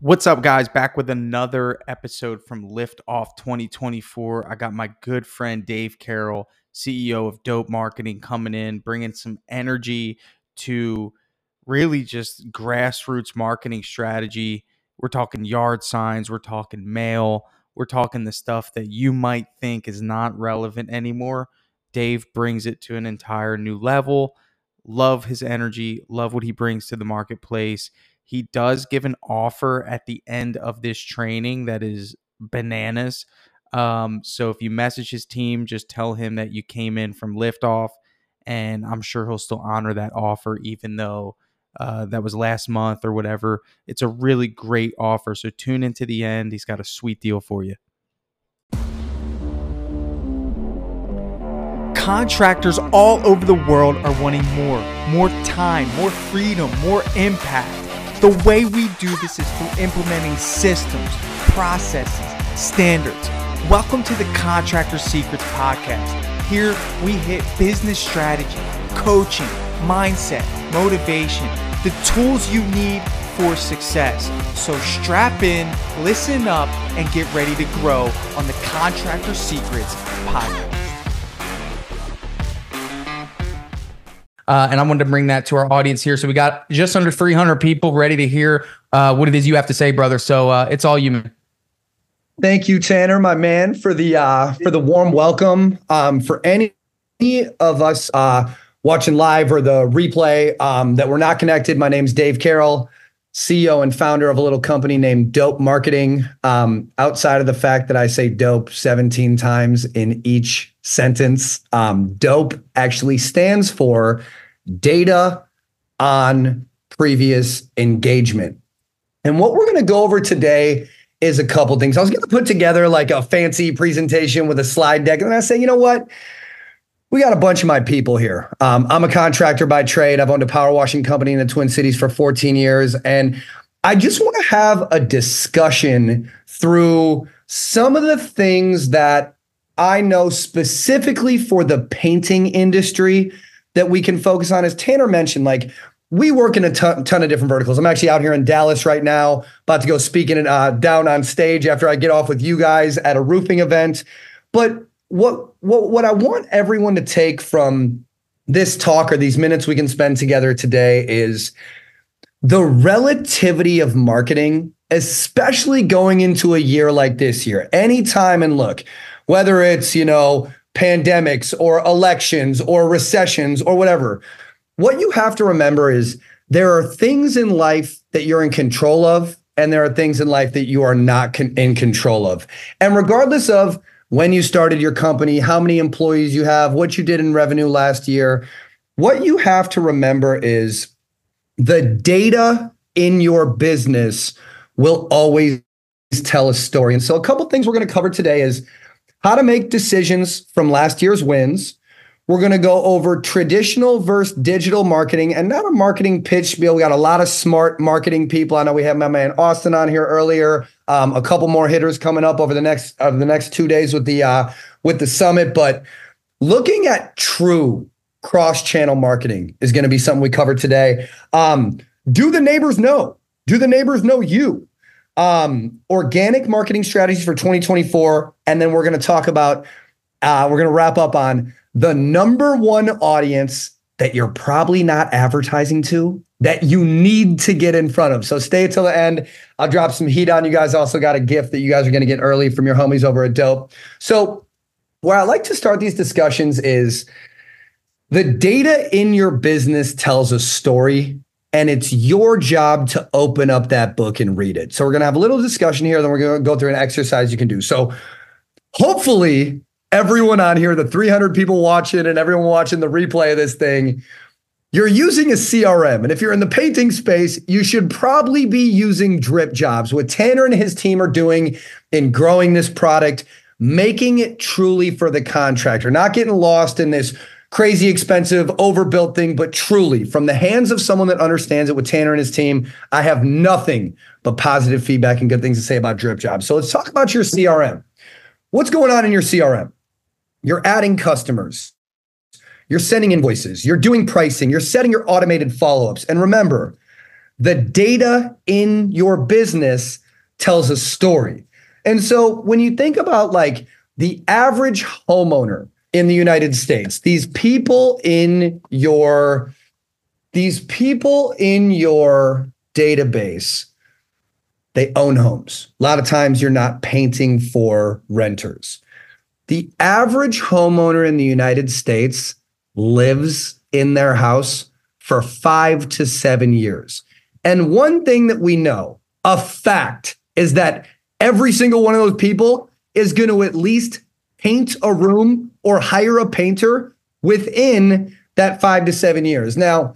What's up, guys? Back with another episode from Lift Off 2024. I got my good friend Dave Carroll, CEO of Dope Marketing, coming in, bringing some energy to really just grassroots marketing strategy. We're talking yard signs, we're talking mail, we're talking the stuff that you might think is not relevant anymore. Dave brings it to an entire new level. Love his energy, love what he brings to the marketplace he does give an offer at the end of this training that is bananas. Um, so if you message his team, just tell him that you came in from liftoff, and I'm sure he'll still honor that offer, even though uh, that was last month or whatever. It's a really great offer. So tune into the end. He's got a sweet deal for you. Contractors all over the world are wanting more more time, more freedom, more impact. The way we do this is through implementing systems, processes, standards. Welcome to the Contractor Secrets Podcast. Here we hit business strategy, coaching, mindset, motivation, the tools you need for success. So strap in, listen up, and get ready to grow on the Contractor Secrets Podcast. Uh, and I wanted to bring that to our audience here. So we got just under 300 people ready to hear uh, what it is you have to say, brother. So uh, it's all you. Thank you, Tanner, my man, for the uh, for the warm welcome. Um, for any of us uh, watching live or the replay um, that we're not connected, my name is Dave Carroll, CEO and founder of a little company named Dope Marketing. Um, outside of the fact that I say dope 17 times in each sentence, um, dope actually stands for data on previous engagement. And what we're going to go over today is a couple things. I was going to put together like a fancy presentation with a slide deck, and I say, you know what? We got a bunch of my people here. Um, I'm a contractor by trade. I've owned a power washing company in the Twin Cities for 14 years, and I just want to have a discussion through some of the things that I know specifically for the painting industry that we can focus on. As Tanner mentioned, like we work in a ton, ton, of different verticals. I'm actually out here in Dallas right now, about to go speaking uh, down on stage after I get off with you guys at a roofing event. But what what what I want everyone to take from this talk or these minutes we can spend together today is the relativity of marketing, especially going into a year like this year. Anytime and look, whether it's you know pandemics or elections or recessions or whatever. What you have to remember is there are things in life that you're in control of, and there are things in life that you are not con- in control of. And regardless of when you started your company, how many employees you have, what you did in revenue last year, what you have to remember is the data in your business will always tell a story. And so, a couple things we're going to cover today is how to make decisions from last year's wins. We're going to go over traditional versus digital marketing and not a marketing pitch spiel. We got a lot of smart marketing people. I know we have my man Austin on here earlier. Um, a couple more hitters coming up over the next over the next two days with the uh, with the summit. But looking at true cross channel marketing is going to be something we cover today. Um, do the neighbors know? Do the neighbors know you? um, organic marketing strategies for 2024. And then we're going to talk about, uh, we're going to wrap up on the number one audience that you're probably not advertising to that you need to get in front of. So stay till the end. I'll drop some heat on you guys. Also got a gift that you guys are going to get early from your homies over at Dope. So where I like to start these discussions is the data in your business tells a story and it's your job to open up that book and read it. So we're going to have a little discussion here, then we're going to go through an exercise you can do. So hopefully everyone on here, the 300 people watching and everyone watching the replay of this thing, you're using a CRM. And if you're in the painting space, you should probably be using drip jobs. What Tanner and his team are doing in growing this product, making it truly for the contractor, not getting lost in this crazy expensive, overbuilt thing, but truly from the hands of someone that understands it with Tanner and his team, I have nothing but positive feedback and good things to say about Drip jobs. So let's talk about your CRM. What's going on in your CRM? You're adding customers. You're sending invoices. You're doing pricing. You're setting your automated follow ups. And remember, the data in your business tells a story. And so when you think about like the average homeowner in the United States, these people in your these people in your database they own homes. A lot of times you're not painting for renters. The average homeowner in the United States lives in their house for five to seven years. And one thing that we know, a fact, is that every single one of those people is going to at least paint a room or hire a painter within that five to seven years. Now,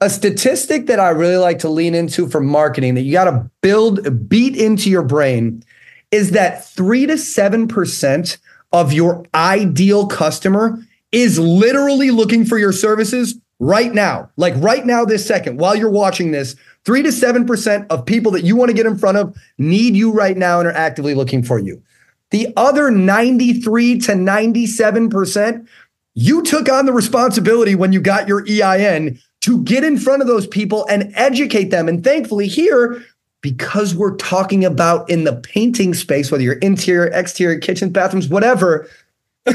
a statistic that I really like to lean into for marketing that you got to build, beat into your brain is that three to 7% of your ideal customer is literally looking for your services right now. Like right now, this second, while you're watching this, three to 7% of people that you want to get in front of need you right now and are actively looking for you. The other 93 to 97%, you took on the responsibility when you got your EIN to get in front of those people and educate them. And thankfully, here, because we're talking about in the painting space, whether you're interior, exterior, kitchens, bathrooms, whatever,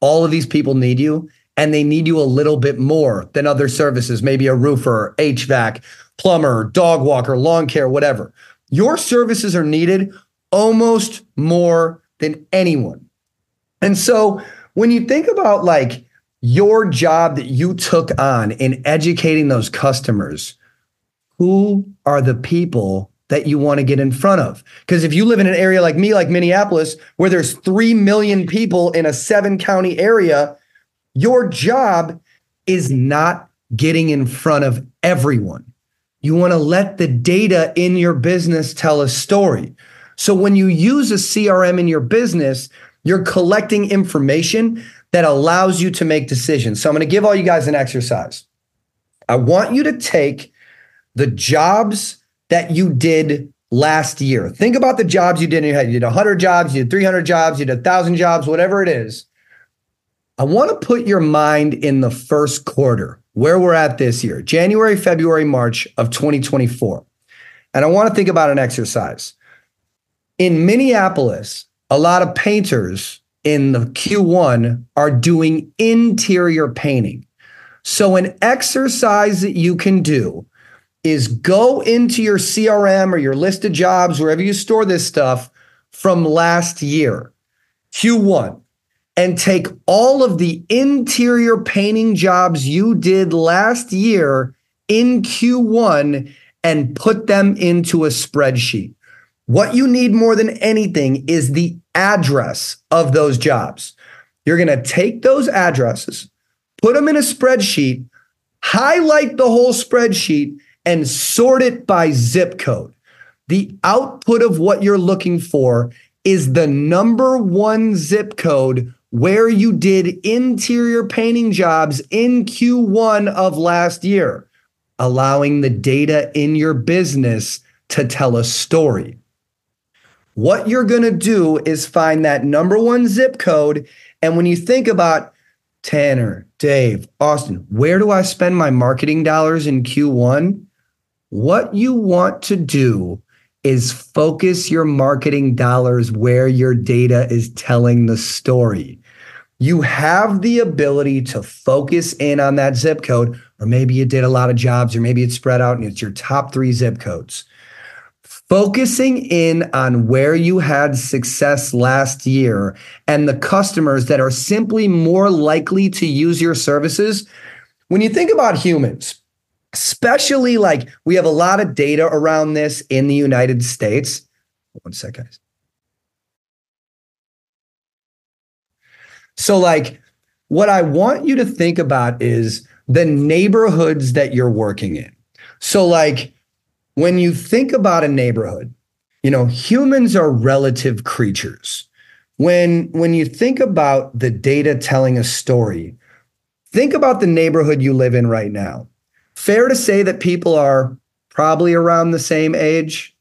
all of these people need you and they need you a little bit more than other services, maybe a roofer, HVAC, plumber, dog walker, lawn care, whatever. Your services are needed almost more than anyone. And so when you think about like your job that you took on in educating those customers, who are the people that you want to get in front of? Because if you live in an area like me, like Minneapolis, where there's 3 million people in a seven county area, your job is not getting in front of everyone. You want to let the data in your business tell a story. So when you use a CRM in your business, you're collecting information that allows you to make decisions. So I'm going to give all you guys an exercise. I want you to take the jobs that you did last year. Think about the jobs you did in your head. You did 100 jobs, you did 300 jobs, you did 1,000 jobs, whatever it is. I want to put your mind in the first quarter, where we're at this year, January, February, March of 2024. And I want to think about an exercise. In Minneapolis, a lot of painters in the Q1 are doing interior painting. So, an exercise that you can do is go into your CRM or your list of jobs, wherever you store this stuff from last year, Q1, and take all of the interior painting jobs you did last year in Q1 and put them into a spreadsheet. What you need more than anything is the address of those jobs. You're going to take those addresses, put them in a spreadsheet, highlight the whole spreadsheet, and sort it by zip code. The output of what you're looking for is the number one zip code where you did interior painting jobs in Q1 of last year, allowing the data in your business to tell a story. What you're going to do is find that number one zip code. And when you think about Tanner, Dave, Austin, where do I spend my marketing dollars in Q1? What you want to do is focus your marketing dollars where your data is telling the story. You have the ability to focus in on that zip code, or maybe you did a lot of jobs, or maybe it's spread out and it's your top three zip codes focusing in on where you had success last year and the customers that are simply more likely to use your services. When you think about humans, especially like we have a lot of data around this in the United States. One sec, guys. So, like, what I want you to think about is the neighborhoods that you're working in. So, like, when you think about a neighborhood, you know, humans are relative creatures. When when you think about the data telling a story, think about the neighborhood you live in right now. Fair to say that people are probably around the same age,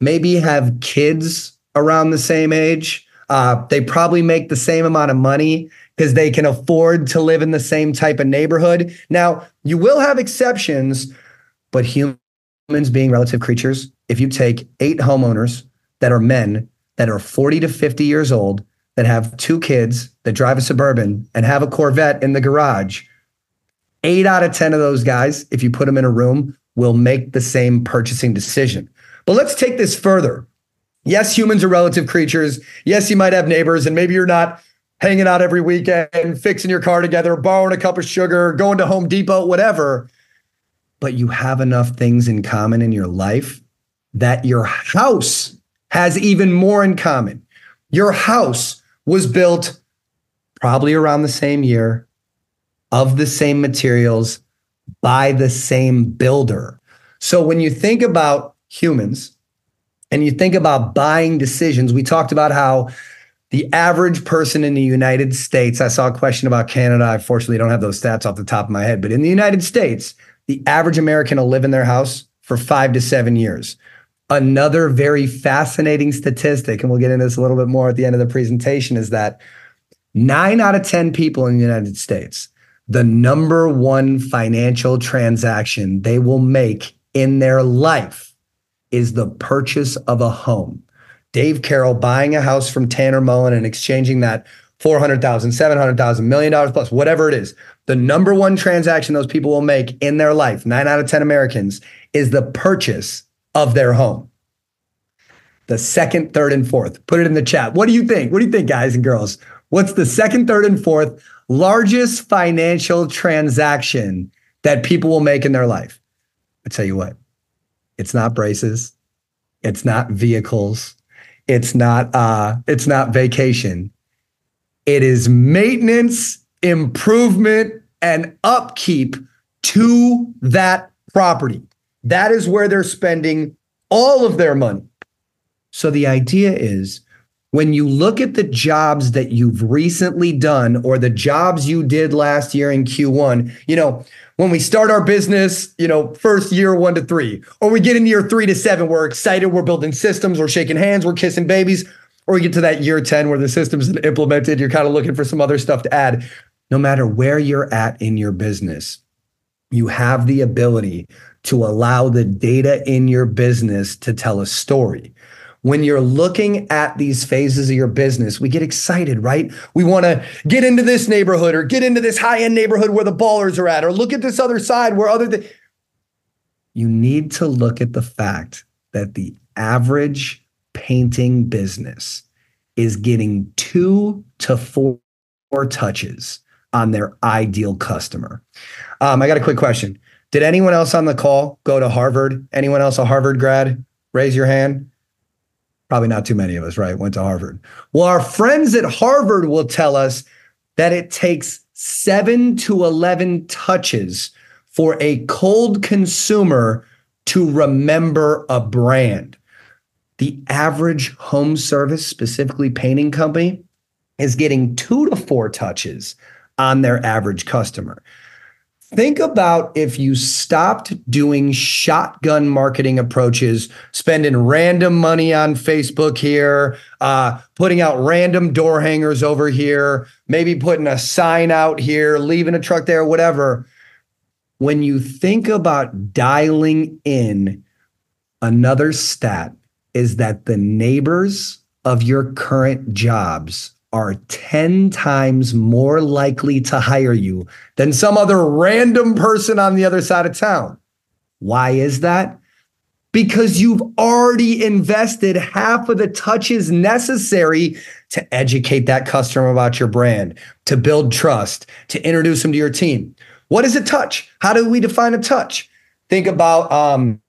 maybe have kids around the same age. Uh, they probably make the same amount of money because they can afford to live in the same type of neighborhood. Now, you will have exceptions But humans being relative creatures, if you take eight homeowners that are men that are 40 to 50 years old, that have two kids, that drive a Suburban and have a Corvette in the garage, eight out of 10 of those guys, if you put them in a room, will make the same purchasing decision. But let's take this further. Yes, humans are relative creatures. Yes, you might have neighbors, and maybe you're not hanging out every weekend, fixing your car together, borrowing a cup of sugar, going to Home Depot, whatever. But you have enough things in common in your life that your house has even more in common. Your house was built probably around the same year, of the same materials, by the same builder. So when you think about humans and you think about buying decisions, we talked about how the average person in the United States, I saw a question about Canada. I fortunately don't have those stats off the top of my head, but in the United States, the average American will live in their house for five to seven years. Another very fascinating statistic, and we'll get into this a little bit more at the end of the presentation, is that nine out of 10 people in the United States, the number one financial transaction they will make in their life is the purchase of a home. Dave Carroll buying a house from Tanner Mullen and exchanging that 400,000, 700,000, million dollars plus, whatever it is. The number one transaction those people will make in their life, nine out of 10 Americans, is the purchase of their home. The second, third, and fourth. Put it in the chat. What do you think? What do you think, guys and girls? What's the second, third, and fourth largest financial transaction that people will make in their life? I tell you what, it's not braces, it's not vehicles, it's not uh, it's not vacation. It is maintenance, improvement, and upkeep to that property. That is where they're spending all of their money. So the idea is when you look at the jobs that you've recently done or the jobs you did last year in Q1, you know, when we start our business, you know, first year one to three, or we get in year three to seven, we're excited, we're building systems, we're shaking hands, we're kissing babies, or we get to that year 10 where the system's implemented, you're kind of looking for some other stuff to add. No matter where you're at in your business, you have the ability to allow the data in your business to tell a story. When you're looking at these phases of your business, we get excited, right? We want to get into this neighborhood or get into this high end neighborhood where the ballers are at, or look at this other side where other. Th- you need to look at the fact that the average painting business is getting two to four touches on their ideal customer. Um, I got a quick question. Did anyone else on the call go to Harvard? Anyone else a Harvard grad? Raise your hand. Probably not too many of us, right? Went to Harvard. Well, our friends at Harvard will tell us that it takes seven to 11 touches for a cold consumer to remember a brand. The average home service, specifically painting company, is getting two to four touches on their average customer. Think about if you stopped doing shotgun marketing approaches, spending random money on Facebook here, uh, putting out random door hangers over here, maybe putting a sign out here, leaving a truck there, whatever. When you think about dialing in, another stat is that the neighbors of your current jobs are 10 times more likely to hire you than some other random person on the other side of town. Why is that? Because you've already invested half of the touches necessary to educate that customer about your brand, to build trust, to introduce them to your team. What is a touch? How do we define a touch? Think about um,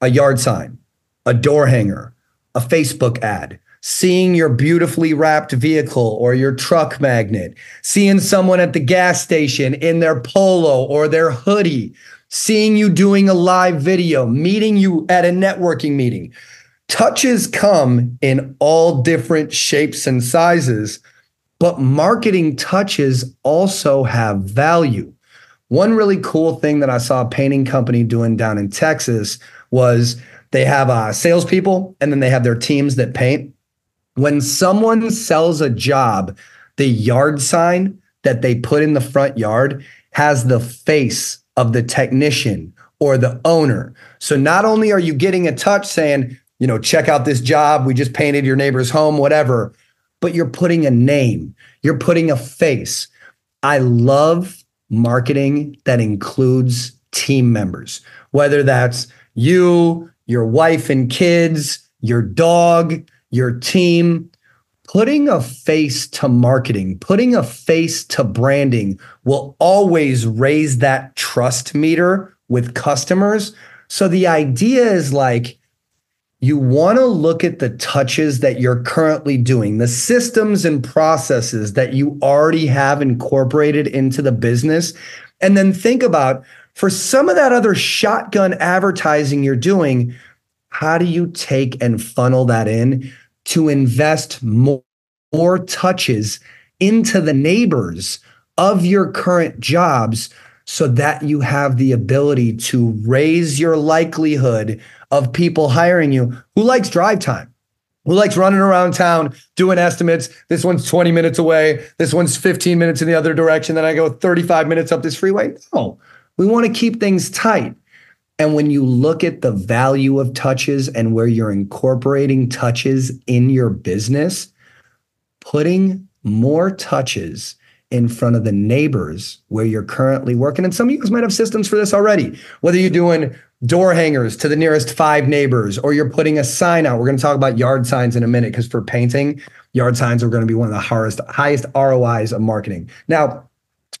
a yard sign, a door hanger, a Facebook ad, seeing your beautifully wrapped vehicle or your truck magnet, seeing someone at the gas station in their polo or their hoodie, seeing you doing a live video, meeting you at a networking meeting. Touches come in all different shapes and sizes, but marketing touches also have value. One really cool thing that I saw a painting company doing down in Texas was they have uh, salespeople and then they have their teams that paint when someone sells a job, the yard sign that they put in the front yard has the face of the technician or the owner. So not only are you getting a touch saying, you know, check out this job, we just painted your neighbor's home, whatever, but you're putting a name, you're putting a face. I love marketing that includes team members, whether that's you, your wife and kids, your dog, your team. Putting a face to marketing, putting a face to branding will always raise that trust meter with customers. So the idea is like, you want to look at the touches that you're currently doing, the systems and processes that you already have incorporated into the business. And then think about for some of that other shotgun advertising you're doing, how do you take and funnel that in to invest more, more touches into the neighbors of your current jobs so that you have the ability to raise your likelihood of people hiring you who likes drive time, who likes running around town doing estimates. This one's 20 minutes away. This one's 15 minutes in the other direction. Then I go 35 minutes up this freeway. No, we want to keep things tight. And when you look at the value of touches and where you're incorporating touches in your business, putting more touches in front of the neighbors where you're currently working. And some of you guys might have systems for this already, whether you're doing door hangers to the nearest five neighbors, or you're putting a sign out. We're going to talk about yard signs in a minute because for painting, yard signs are going to be one of the highest, highest ROIs of marketing. Now,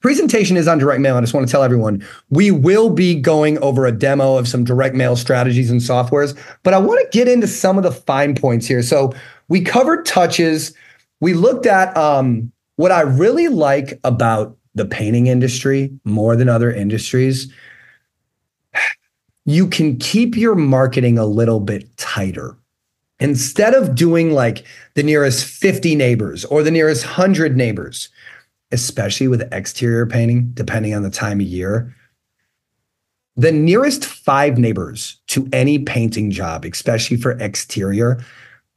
presentation is on direct mail. I just want to tell everyone we will be going over a demo of some direct mail strategies and softwares, but I want to get into some of the fine points here. So we covered touches. We looked at um, what I really like about the painting industry more than other industries you can keep your marketing a little bit tighter. Instead of doing like the nearest 50 neighbors or the nearest 100 neighbors, especially with exterior painting, depending on the time of year, the nearest five neighbors to any painting job, especially for exterior,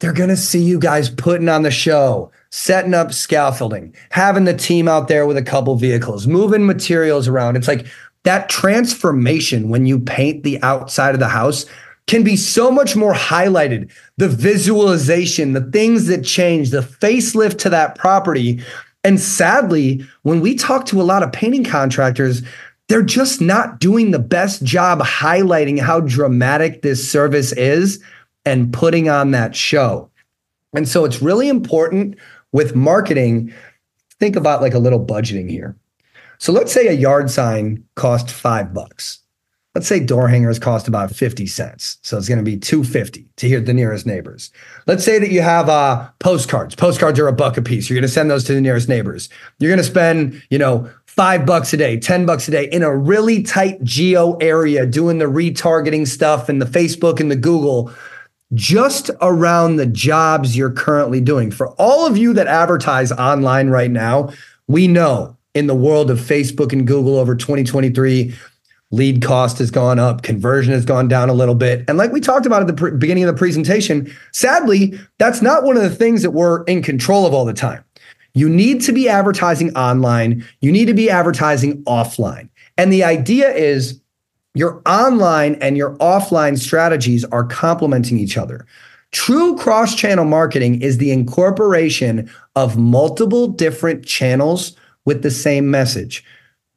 they're going to see you guys putting on the show, setting up scaffolding, having the team out there with a couple vehicles, moving materials around. It's like that transformation when you paint the outside of the house can be so much more highlighted. The visualization, the things that change, the facelift to that property. And sadly, when we talk to a lot of painting contractors, they're just not doing the best job highlighting how dramatic this service is and putting on that show. And so it's really important with marketing. Think about like a little budgeting here. So let's say a yard sign cost five bucks. Let's say door hangers cost about 50 cents. So it's going to be 250 to hear the nearest neighbors. Let's say that you have uh, postcards. Postcards are a buck a piece. You're going to send those to the nearest neighbors. You're going to spend, you know, five bucks a day, 10 bucks a day in a really tight geo area doing the retargeting stuff and the Facebook and the Google just around the jobs you're currently doing. For all of you that advertise online right now, we know in the world of Facebook and Google over 2023, lead cost has gone up, conversion has gone down a little bit. And like we talked about at the pre- beginning of the presentation, sadly, that's not one of the things that we're in control of all the time. You need to be advertising online, you need to be advertising offline. And the idea is your online and your offline strategies are complementing each other. True cross channel marketing is the incorporation of multiple different channels with the same message.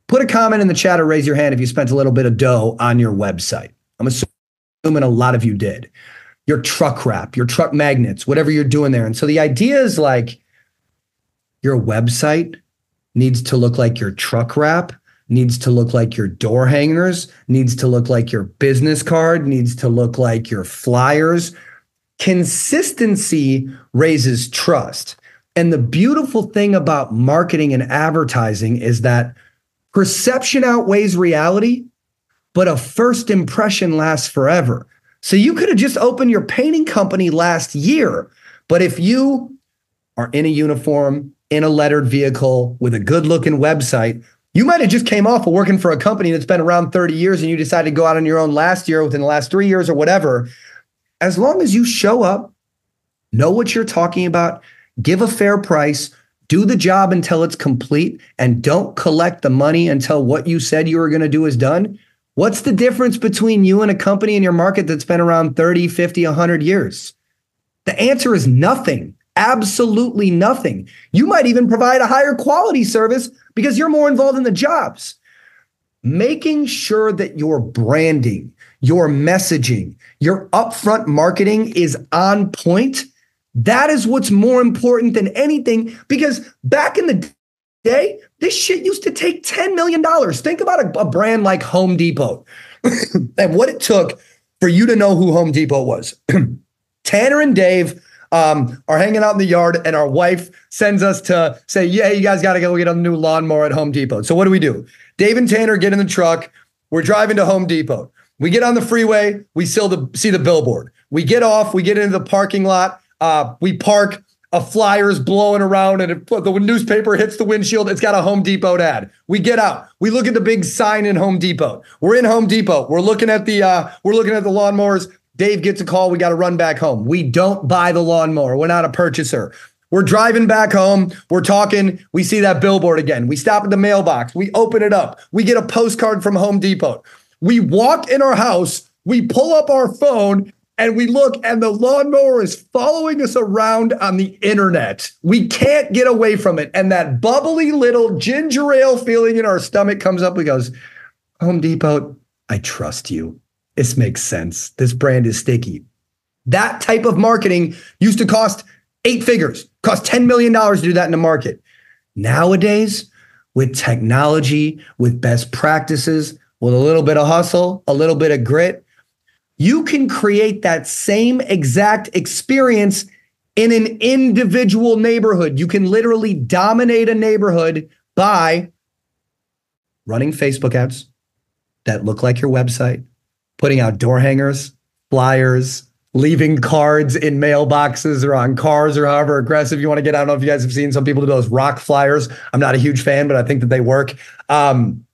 Put a comment in the chat or raise your hand if you spent a little bit of dough on your website. I'm assuming a lot of you did. Your truck wrap, your truck magnets, whatever you're doing there. And so the idea is like your website needs to look like your truck wrap, needs to look like your door hangers, needs to look like your business card, needs to look like your flyers. Consistency raises trust. And the beautiful thing about marketing and advertising is that perception outweighs reality, but a first impression lasts forever. So you could have just opened your painting company last year, but if you are in a uniform, in a lettered vehicle with a good looking website, you might have just came off of working for a company that's been around 30 years and you decided to go out on your own last year within the last 3 years or whatever. As long as you show up, know what you're talking about, give a fair price, do the job until it's complete, and don't collect the money until what you said you were going to do is done, What's the difference between you and a company in your market that's been around 30, 50, 100 years? The answer is nothing. Absolutely nothing. You might even provide a higher quality service because you're more involved in the jobs. Making sure that your branding, your messaging, your upfront marketing is on point. That is what's more important than anything because back in the day, this shit used to take $10 million. Think about a, a brand like Home Depot and what it took for you to know who Home Depot was. Tanner and Dave um, are hanging out in the yard, and our wife sends us to say, Yeah, you guys got to go get a new lawnmower at Home Depot. So, what do we do? Dave and Tanner get in the truck. We're driving to Home Depot. We get on the freeway. We the, see the billboard. We get off. We get into the parking lot. Uh, we park a flyer's blowing around and it, the newspaper hits the windshield. It's got a Home Depot ad. We get out. We look at the big sign in Home Depot. We're in Home Depot. We're looking at the uh, we're looking at the lawnmowers. Dave gets a call. We got to run back home. We don't buy the lawnmower. We're not a purchaser. We're driving back home. We're talking. We see that billboard again. We stop at the mailbox. We open it up. We get a postcard from Home Depot. We walk in our house. We pull up our phone and we look and the lawnmower is following us around on the internet. We can't get away from it. And that bubbly little ginger ale feeling in our stomach comes up. We goes, Home Depot, I trust you. This makes sense. This brand is sticky. That type of marketing used to cost eight figures, cost $10 million to do that in the market. Nowadays, with technology, with best practices, with a little bit of hustle, a little bit of grit, you can create that same exact experience in an individual neighborhood. You can literally dominate a neighborhood by running Facebook ads that look like your website, putting out door hangers, flyers, leaving cards in mailboxes or on cars or however aggressive you want to get. I don't know if you guys have seen some people do those rock flyers. I'm not a huge fan, but I think that they work. Um,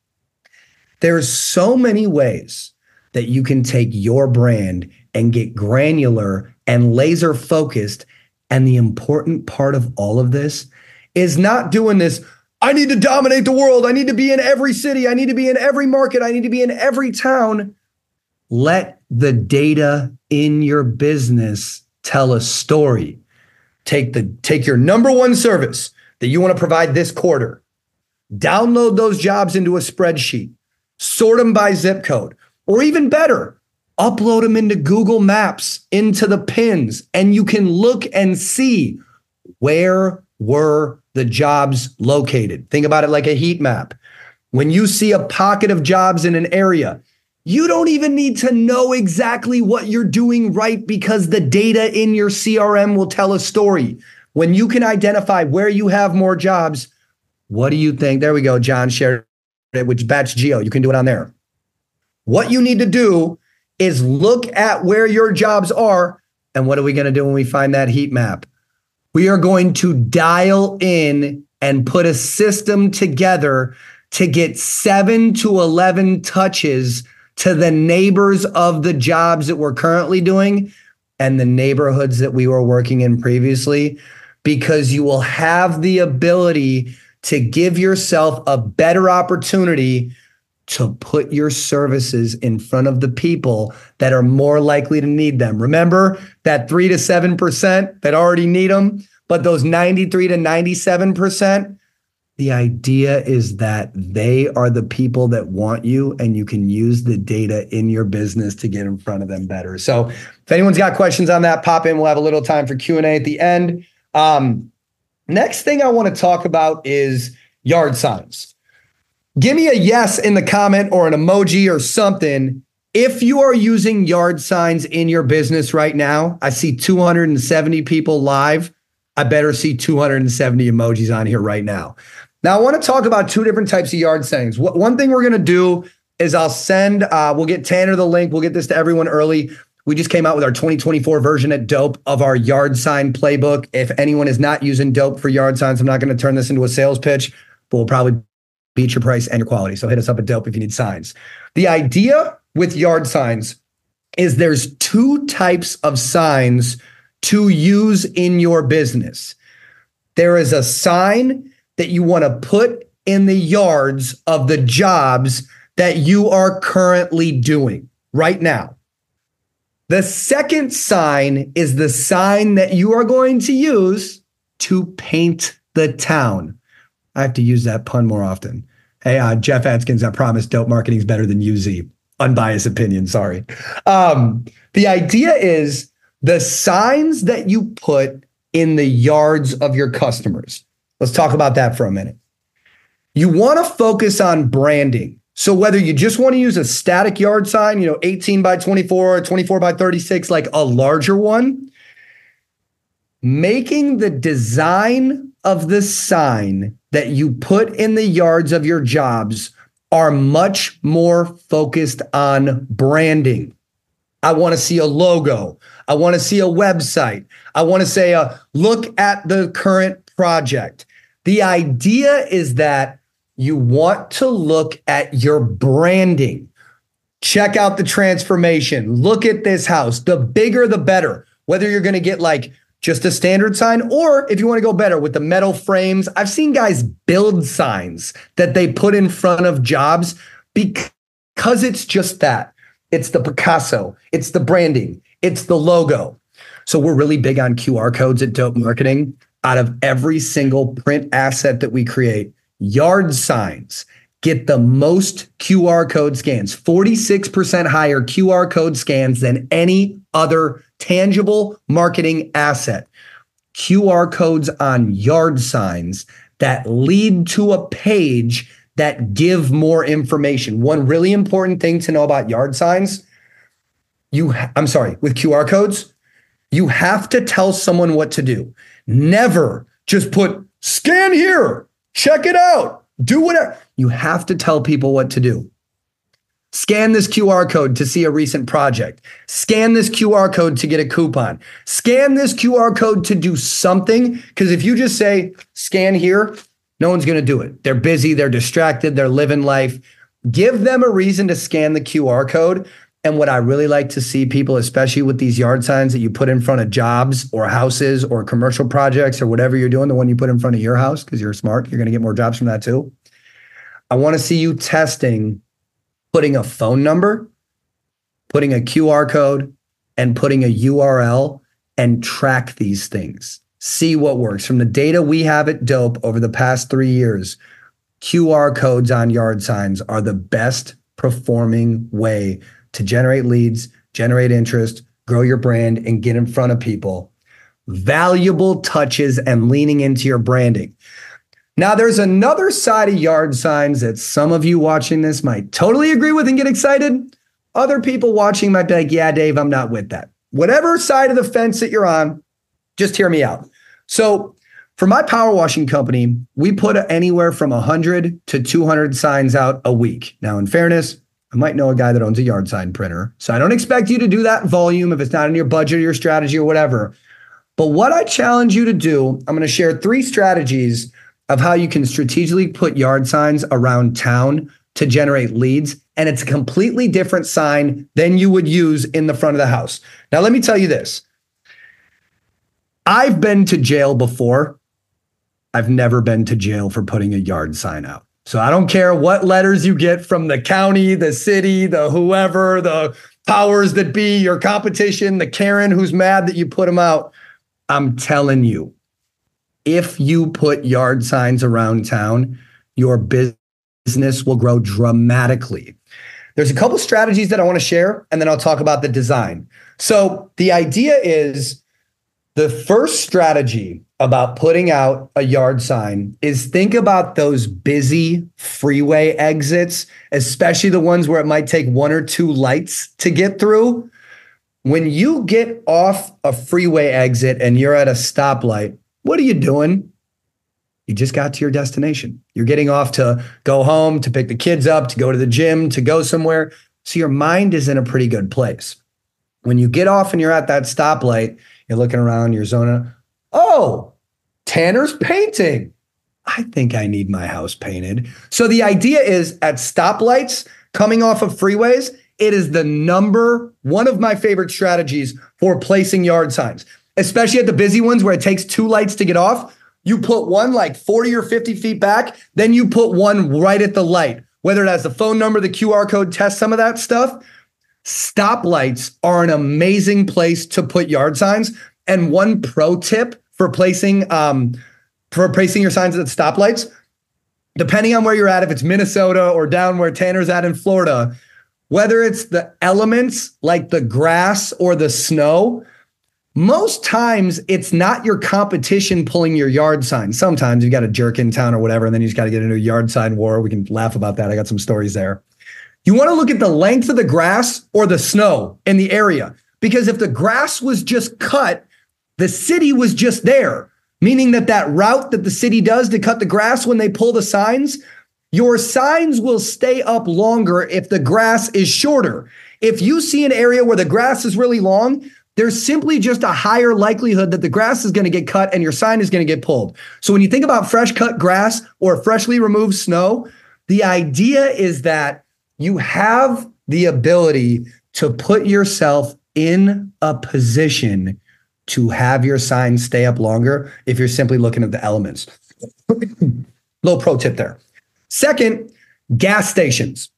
there's so many ways that you can take your brand and get granular and laser focused. And the important part of all of this is not doing this. I need to dominate the world. I need to be in every city. I need to be in every market. I need to be in every town. Let the data in your business tell a story. Take the take your number one service that you want to provide this quarter. Download those jobs into a spreadsheet. Sort them by zip code. Or even better, upload them into Google Maps, into the pins, and you can look and see where were the jobs located. Think about it like a heat map. When you see a pocket of jobs in an area, you don't even need to know exactly what you're doing right because the data in your CRM will tell a story. When you can identify where you have more jobs, what do you think? There we go. John shared it, which batch geo. You can do it on there. What you need to do is look at where your jobs are. And what are we going to do when we find that heat map? We are going to dial in and put a system together to get seven to 11 touches to the neighbors of the jobs that we're currently doing and the neighborhoods that we were working in previously, because you will have the ability to give yourself a better opportunity to put your services in front of the people that are more likely to need them. Remember that 3 to 7% that already need them, but those 93 to 97%, the idea is that they are the people that want you and you can use the data in your business to get in front of them better. So if anyone's got questions on that, pop in. We'll have a little time for Q&A at the end. Um, next thing I want to talk about is yard signs. Give me a yes in the comment or an emoji or something. If you are using yard signs in your business right now, I see 270 people live. I better see 270 emojis on here right now. Now, I want to talk about two different types of yard signs. One thing we're going to do is I'll send, uh, we'll get Tanner the link. We'll get this to everyone early. We just came out with our 2024 version at Dope of our yard sign playbook. If anyone is not using Dope for yard signs, I'm not going to turn this into a sales pitch, but we'll probably beat your price and your quality. So hit us up at Dope if you need signs. The idea with yard signs is there's two types of signs to use in your business. There is a sign that you want to put in the yards of the jobs that you are currently doing right now. The second sign is the sign that you are going to use to paint the town. I have to use that pun more often. Hey, uh, Jeff Atkins, I promise dope marketing is better than UZ. Unbiased opinion, sorry. Um, the idea is the signs that you put in the yards of your customers. Let's talk about that for a minute. You want to focus on branding. So whether you just want to use a static yard sign, you know, 18 by 24, 24 by 36, like a larger one, making the design of the sign that you put in the yards of your jobs are much more focused on branding. I want to see a logo. I want to see a website. I want to say, uh, look at the current project. The idea is that you want to look at your branding. Check out the transformation. Look at this house. The bigger, the better. Whether you're going to get like just a standard sign, or if you want to go better with the metal frames, I've seen guys build signs that they put in front of jobs because it's just that. It's the Picasso, it's the branding, it's the logo. So we're really big on QR codes at Dope Marketing. Out of every single print asset that we create, yard signs get the most QR code scans, 46% higher QR code scans than any other tangible marketing asset. QR codes on yard signs that lead to a page that give more information. One really important thing to know about yard signs, you I'm sorry, with QR codes, you have to tell someone what to do. Never just put scan here, check it out, do whatever. You have to tell people what to do. Scan this QR code to see a recent project. Scan this QR code to get a coupon. Scan this QR code to do something. Because if you just say, scan here, no one's going to do it. They're busy, they're distracted, they're living life. Give them a reason to scan the QR code. And what I really like to see people, especially with these yard signs that you put in front of jobs or houses or commercial projects or whatever you're doing, the one you put in front of your house, because you're smart, you're going to get more jobs from that too. I want to see you testing putting a phone number, putting a QR code, and putting a URL and track these things. See what works. From the data we have at Dope over the past three years, QR codes on yard signs are the best performing way to generate leads, generate interest, grow your brand, and get in front of people. Valuable touches and leaning into your branding. Now, there's another side of yard signs that some of you watching this might totally agree with and get excited. Other people watching might be like, yeah, Dave, I'm not with that. Whatever side of the fence that you're on, just hear me out. So, for my power washing company, we put anywhere from 100 to 200 signs out a week. Now, in fairness, I might know a guy that owns a yard sign printer. So I don't expect you to do that volume if it's not in your budget or your strategy or whatever. But what I challenge you to do, I'm going to share three strategies of how you can strategically put yard signs around town to generate leads. And it's a completely different sign than you would use in the front of the house. Now, let me tell you this I've been to jail before. I've never been to jail for putting a yard sign out. So I don't care what letters you get from the county, the city, the whoever, the powers that be, your competition, the Karen who's mad that you put them out. I'm telling you, if you put yard signs around town, your business will grow dramatically. There's a couple strategies that I want to share, and then I'll talk about the design. So the idea is the first strategy about putting out a yard sign is think about those busy freeway exits, especially the ones where it might take one or two lights to get through. When you get off a freeway exit and you're at a stoplight, what are you doing? You just got to your destination. You're getting off to go home, to pick the kids up, to go to the gym, to go somewhere. So your mind is in a pretty good place. When you get off and you're at that stoplight, you're looking around, you're zoning. Oh, Tanner's painting. I think I need my house painted. So the idea is at stoplights coming off of freeways, it is the number one of my favorite strategies for placing yard signs, especially at the busy ones where it takes two lights to get off. You put one like 40 or 50 feet back, then you put one right at the light, whether it has the phone number, the QR code, test some of that stuff. Stoplights are an amazing place to put yard signs. And one pro tip for placing um, for placing your signs at stoplights, depending on where you're at, if it's Minnesota or down where Tanner's at in Florida, whether it's the elements like the grass or the snow, most times it's not your competition pulling your yard sign. Sometimes you've got a jerk in town or whatever, and then you just got to get into a yard sign war. We can laugh about that. I got some stories there. You want to look at the length of the grass or the snow in the area. Because if the grass was just cut, the city was just there, meaning that that route that the city does to cut the grass when they pull the signs, your signs will stay up longer if the grass is shorter. If you see an area where the grass is really long, there's simply just a higher likelihood that the grass is going to get cut and your sign is going to get pulled. So when you think about fresh cut grass or freshly removed snow, the idea is that you have the ability to put yourself in a position to have your sign stay up longer if you're simply looking at the elements. Little pro tip there. Second, gas stations.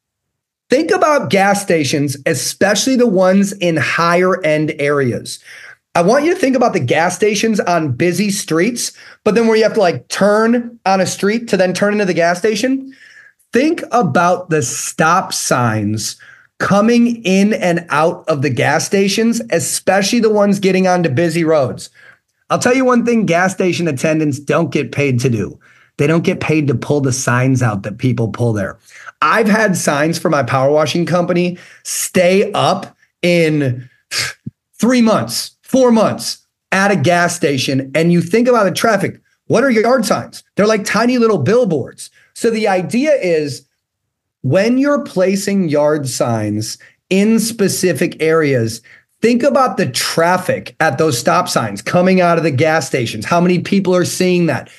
Think about gas stations, especially the ones in higher end areas. I want you to think about the gas stations on busy streets, but then where you have to like turn on a street to then turn into the gas station. Think about the stop signs coming in and out of the gas stations, especially the ones getting onto busy roads. I'll tell you one thing gas station attendants don't get paid to do. They don't get paid to pull the signs out that people pull there. I've had signs for my power washing company stay up in three months, four months at a gas station. And you think about the traffic. What are yard signs? They're like tiny little billboards. So the idea is when you're placing yard signs in specific areas, think about the traffic at those stop signs coming out of the gas stations. How many people are seeing that?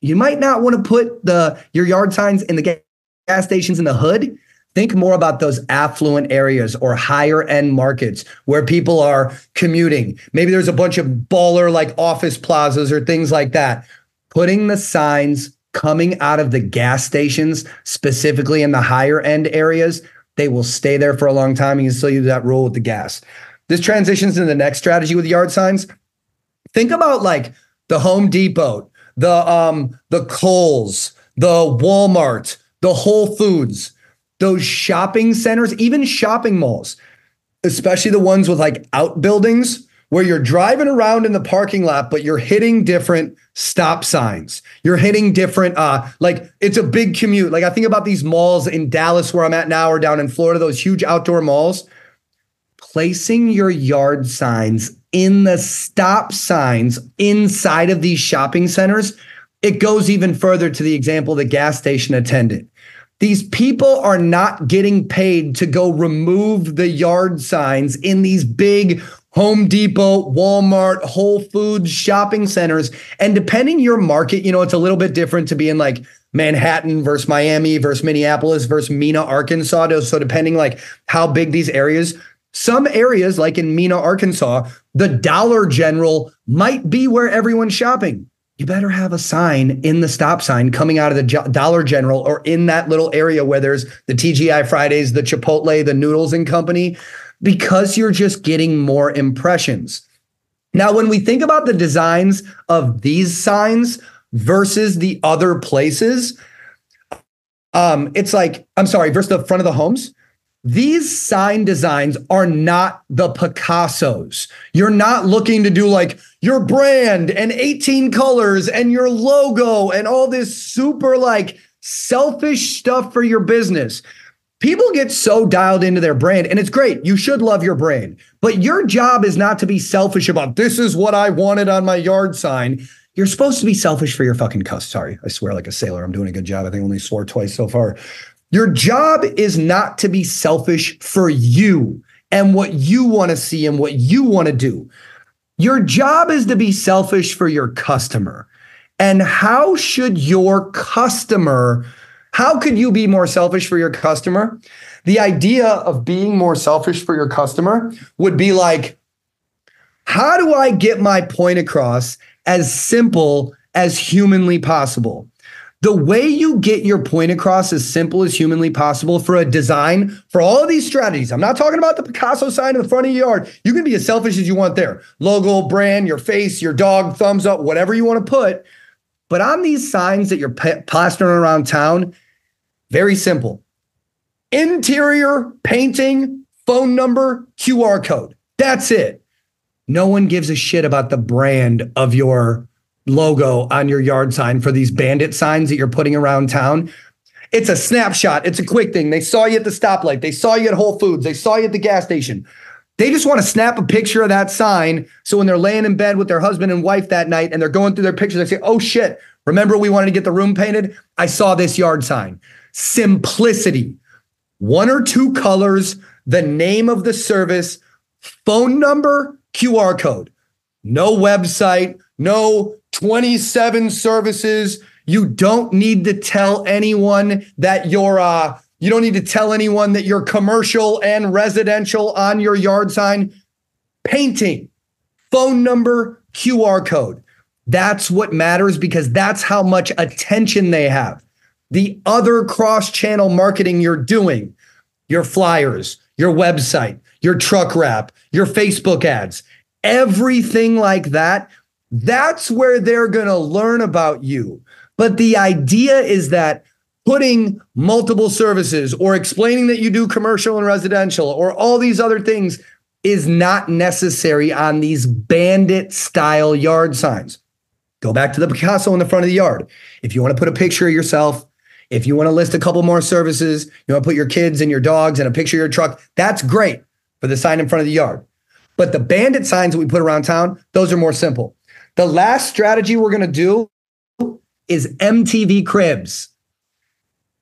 You might not want to put the your yard signs in the gas stations in the hood, think more about those affluent areas or higher end markets where people are commuting. Maybe there's a bunch of baller like office plazas or things like that. Putting the signs coming out of the gas stations, specifically in the higher end areas, they will stay there for a long time. You can still use that rule with the gas. This transitions into the next strategy with yard signs. Think about like the Home Depot, the um, the Kohl's, the Walmart, the Whole Foods, those shopping centers, even shopping malls, especially the ones with like outbuildings where you're driving around in the parking lot, but you're hitting different stop signs. You're hitting different, uh, like it's a big commute. Like I think about these malls in Dallas where I'm at now or down in Florida, those huge outdoor malls. Placing your yard signs in the stop signs inside of these shopping centers it goes even further to the example of the gas station attendant. These people are not getting paid to go remove the yard signs in these big Home Depot, Walmart, Whole Foods shopping centers. And depending your market, you know, it's a little bit different to be in like Manhattan versus Miami versus Minneapolis versus Mena, Arkansas. So depending like how big these areas, some areas like in Mena, Arkansas, the Dollar General might be where everyone's shopping you better have a sign in the stop sign coming out of the Dollar General or in that little area where there's the TGI Fridays, the Chipotle, the Noodles and Company, because you're just getting more impressions. Now, when we think about the designs of these signs versus the other places, um, it's like, I'm sorry, versus the front of the homes, these sign designs are not the Picassos. You're not looking to do like your brand and 18 colors and your logo and all this super like selfish stuff for your business. People get so dialed into their brand, and it's great. You should love your brand, but your job is not to be selfish about this is what I wanted on my yard sign. You're supposed to be selfish for your fucking cuss. Sorry, I swear like a sailor. I'm doing a good job. I think I only swore twice so far. Your job is not to be selfish for you and what you want to see and what you want to do. Your job is to be selfish for your customer. And how should your customer, how could you be more selfish for your customer? The idea of being more selfish for your customer would be like, how do I get my point across as simple as humanly possible? The way you get your point across as simple as humanly possible for a design for all of these strategies. I'm not talking about the Picasso sign in the front of your yard. You can be as selfish as you want there. Logo, brand, your face, your dog, thumbs up, whatever you want to put. But on these signs that you're plastering around town, very simple. Interior painting, phone number, QR code. That's it. No one gives a shit about the brand of your logo on your yard sign for these bandit signs that you're putting around town. It's a snapshot. It's a quick thing. They saw you at the stoplight. They saw you at Whole Foods. They saw you at the gas station. They just want to snap a picture of that sign. So when they're laying in bed with their husband and wife that night and they're going through their pictures, they say, oh shit, remember we wanted to get the room painted? I saw this yard sign. Simplicity. One or two colors, the name of the service, phone number, QR code. No website, no 27 services. You don't need to tell anyone that you're uh you don't need to tell anyone that you're commercial and residential on your yard sign. Painting, phone number, QR code. That's what matters because that's how much attention they have. The other cross channel marketing you're doing, your flyers, your website, your truck wrap, your Facebook ads, everything like that that's where they're going to learn about you. But the idea is that putting multiple services or explaining that you do commercial and residential or all these other things is not necessary on these bandit style yard signs. Go back to the Picasso in the front of the yard. If you want to put a picture of yourself, if you want to list a couple more services, you want to put your kids and your dogs and a picture of your truck, that's great for the sign in front of the yard. But the bandit signs that we put around town, those are more simple. The last strategy we're going to do is MTV Cribs.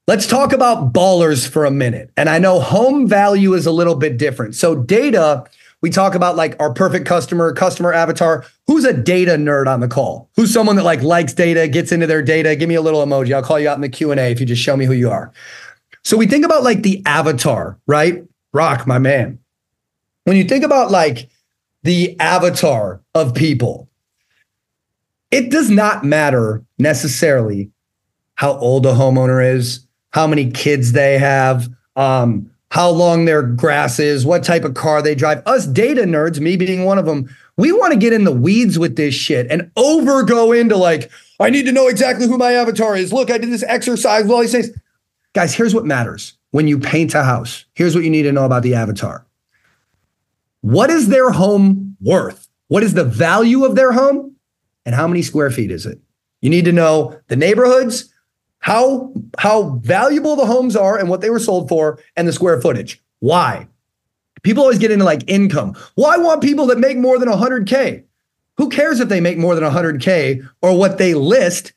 Let's talk about ballers for a minute. And I know home value is a little bit different. So, data, we talk about like our perfect customer, customer avatar. Who's a data nerd on the call? Who's someone that like likes data, gets into their data? Give me a little emoji. I'll call you out in the Q&A if you just show me who you are. So, we think about like the avatar, right? Rock, my man. When you think about like the avatar of people, it does not matter necessarily how old a homeowner is, how many kids they have, um, how long their grass is, what type of car they drive. Us data nerds, me being one of them, we want to get in the weeds with this shit and over go into like, I need to know exactly who my avatar is. Look, I did this exercise all these things. Guys, here's what matters when you paint a house. Here's what you need to know about the avatar. What is their home worth? What is the value of their home? and how many square feet is it? You need to know the neighborhoods, how how valuable the homes are and what they were sold for, and the square footage. Why? People always get into like income. Well, I want people that make more than 100K. Who cares if they make more than 100K or what they list?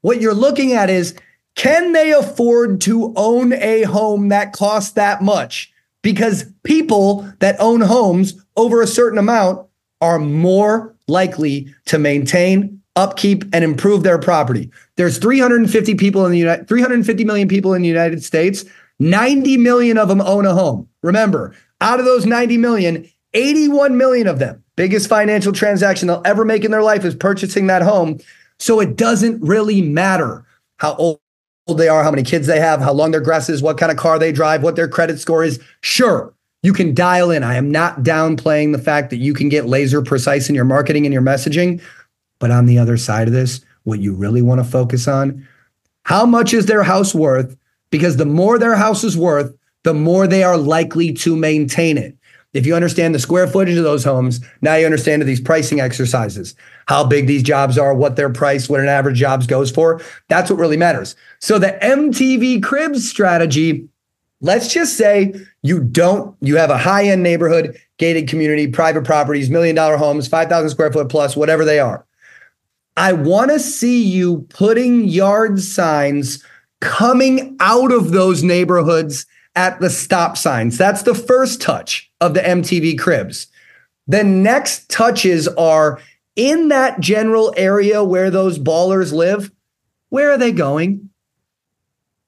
What you're looking at is can they afford to own a home that costs that much? Because people that own homes over a certain amount are more likely to maintain, upkeep, and improve their property. There's 350 people in the United 350 million people in the United States. 90 million of them own a home. Remember, out of those 90 million, 81 million of them, biggest financial transaction they'll ever make in their life is purchasing that home. So it doesn't really matter how old they are, how many kids they have, how long their grass is, what kind of car they drive, what their credit score is. Sure, you can dial in. I am not downplaying the fact that you can get laser precise in your marketing and your messaging. But on the other side of this, what you really want to focus on, how much is their house worth? Because the more their house is worth, the more they are likely to maintain it. If you understand the square footage of those homes, now you understand these pricing exercises, how big these jobs are, what their price, what an average jobs goes for. That's what really matters. So the MTV cribs strategy Let's just say you don't, you have a high end neighborhood, gated community, private properties, million dollar homes, 5,000 square foot plus, whatever they are. I want to see you putting yard signs coming out of those neighborhoods at the stop signs. That's the first touch of the MTV cribs. The next touches are in that general area where those ballers live. Where are they going?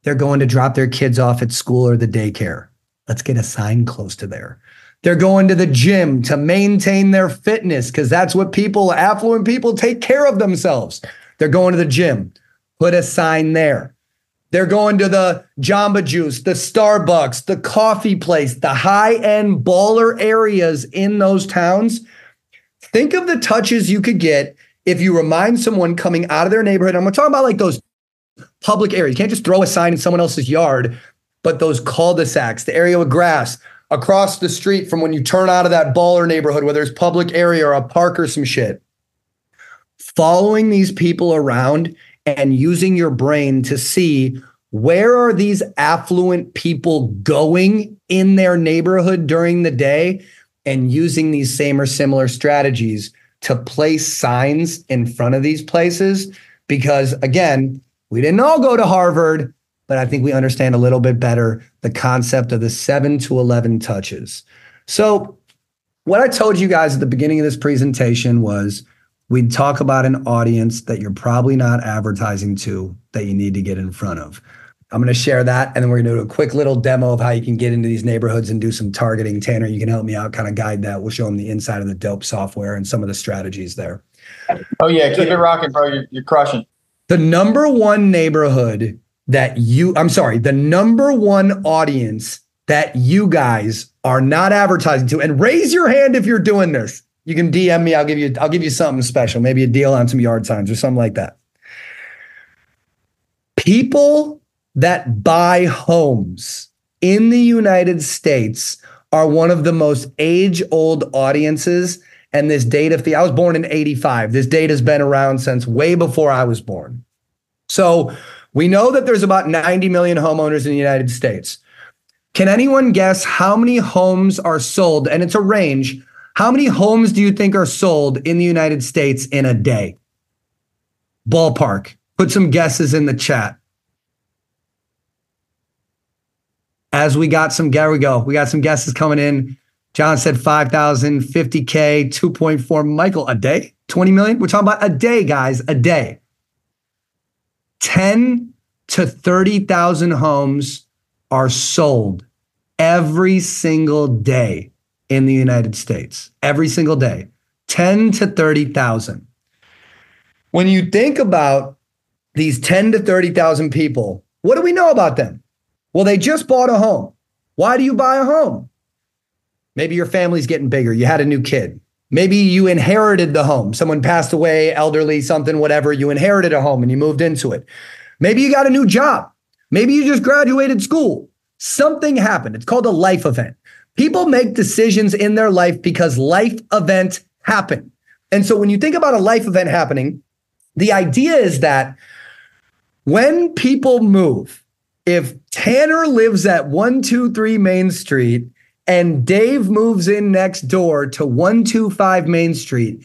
They're going to drop their kids off at school or the daycare. Let's get a sign close to there. They're going to the gym to maintain their fitness because that's what people, affluent people, take care of themselves. They're going to the gym. put a sign there. They're going to the Jamba Juice, the Starbucks, the coffee place, the high end baller areas in those towns. Think of the touches you could get if you remind someone coming out of their neighborhood. I'm talking about like those public areas. You can't just throw a sign in someone else's yard, but those cul-de-sacs, the area with grass across the street from when you turn out of that baller neighborhood whether it's public area or a park or some shit. Following these people around and using your brain to see where are these affluent people going in their neighborhood during the day and using these same or similar strategies to place signs in front of these places because again we didn't all go to harvard but i think we understand a little bit better the concept of the 7 to 11 touches so what i told you guys at the beginning of this presentation was we'd talk about an audience that you're probably not advertising to that you need to get in front of I'm going to share that, and then we're going to do a quick little demo of how you can get into these neighborhoods and do some targeting. Tanner, you can help me out, kind of guide that. We'll show them the inside of the dope software and some of the strategies there. Oh yeah, keep it rocking, bro. You're, you're crushing. The number one neighborhood that you, I'm sorry, the number one audience that you guys are not advertising to, and raise your hand if you're doing this. You can DM me. I'll give you. I'll give you something special. Maybe a deal on some yard signs or something like that. People that buy homes in the United States are one of the most age old audiences. And this data, I was born in 85. This data has been around since way before I was born. So we know that there's about 90 million homeowners in the United States. Can anyone guess how many homes are sold? And it's a range. How many homes do you think are sold in the United States in a day? Ballpark. Put some guesses in the chat. as we got some, there we go. We got some guesses coming in. John said 5,000, 50K, 2.4. Michael, a day? 20 million? We're talking about a day, guys, a day. 10 to 30,000 homes are sold every single day in the United States. Every single day. 10 to 30,000. When you think about these 10 to 30,000 people, what do we know about them? Well, they just bought a home. Why do you buy a home? Maybe your family's getting bigger. You had a new kid. Maybe you inherited the home. Someone passed away, elderly, something, whatever. You inherited a home and you moved into it. Maybe you got a new job. Maybe you just graduated school. Something happened. It's called a life event. People make decisions in their life because life events happen. And so when you think about a life event happening, the idea is that when people move, if Tanner lives at 123 Main Street and Dave moves in next door to 125 Main Street,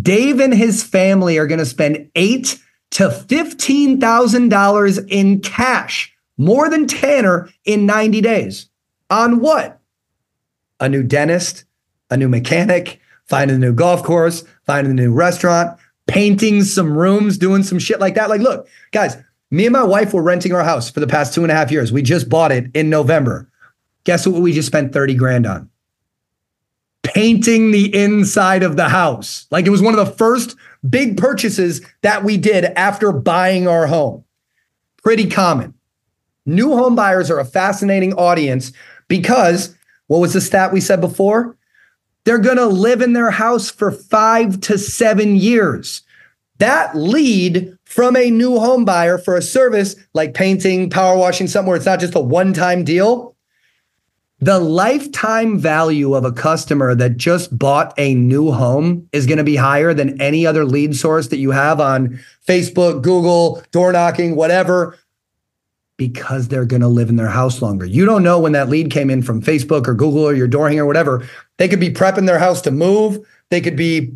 Dave and his family are going to spend eight to fifteen thousand dollars in cash, more than Tanner in 90 days. On what? A new dentist, a new mechanic, finding a new golf course, finding a new restaurant, painting some rooms, doing some shit like that. Like, look, guys, me and my wife were renting our house for the past two and a half years. We just bought it in November. Guess what we just spent 30 grand on? Painting the inside of the house. Like it was one of the first big purchases that we did after buying our home. Pretty common. New home buyers are a fascinating audience because what was the stat we said before? They're going to live in their house for five to seven years. That lead from a new home buyer for a service like painting, power washing, something where it's not just a one time deal, the lifetime value of a customer that just bought a new home is going to be higher than any other lead source that you have on Facebook, Google, door knocking, whatever, because they're going to live in their house longer. You don't know when that lead came in from Facebook or Google or your door hanger or whatever. They could be prepping their house to move. They could be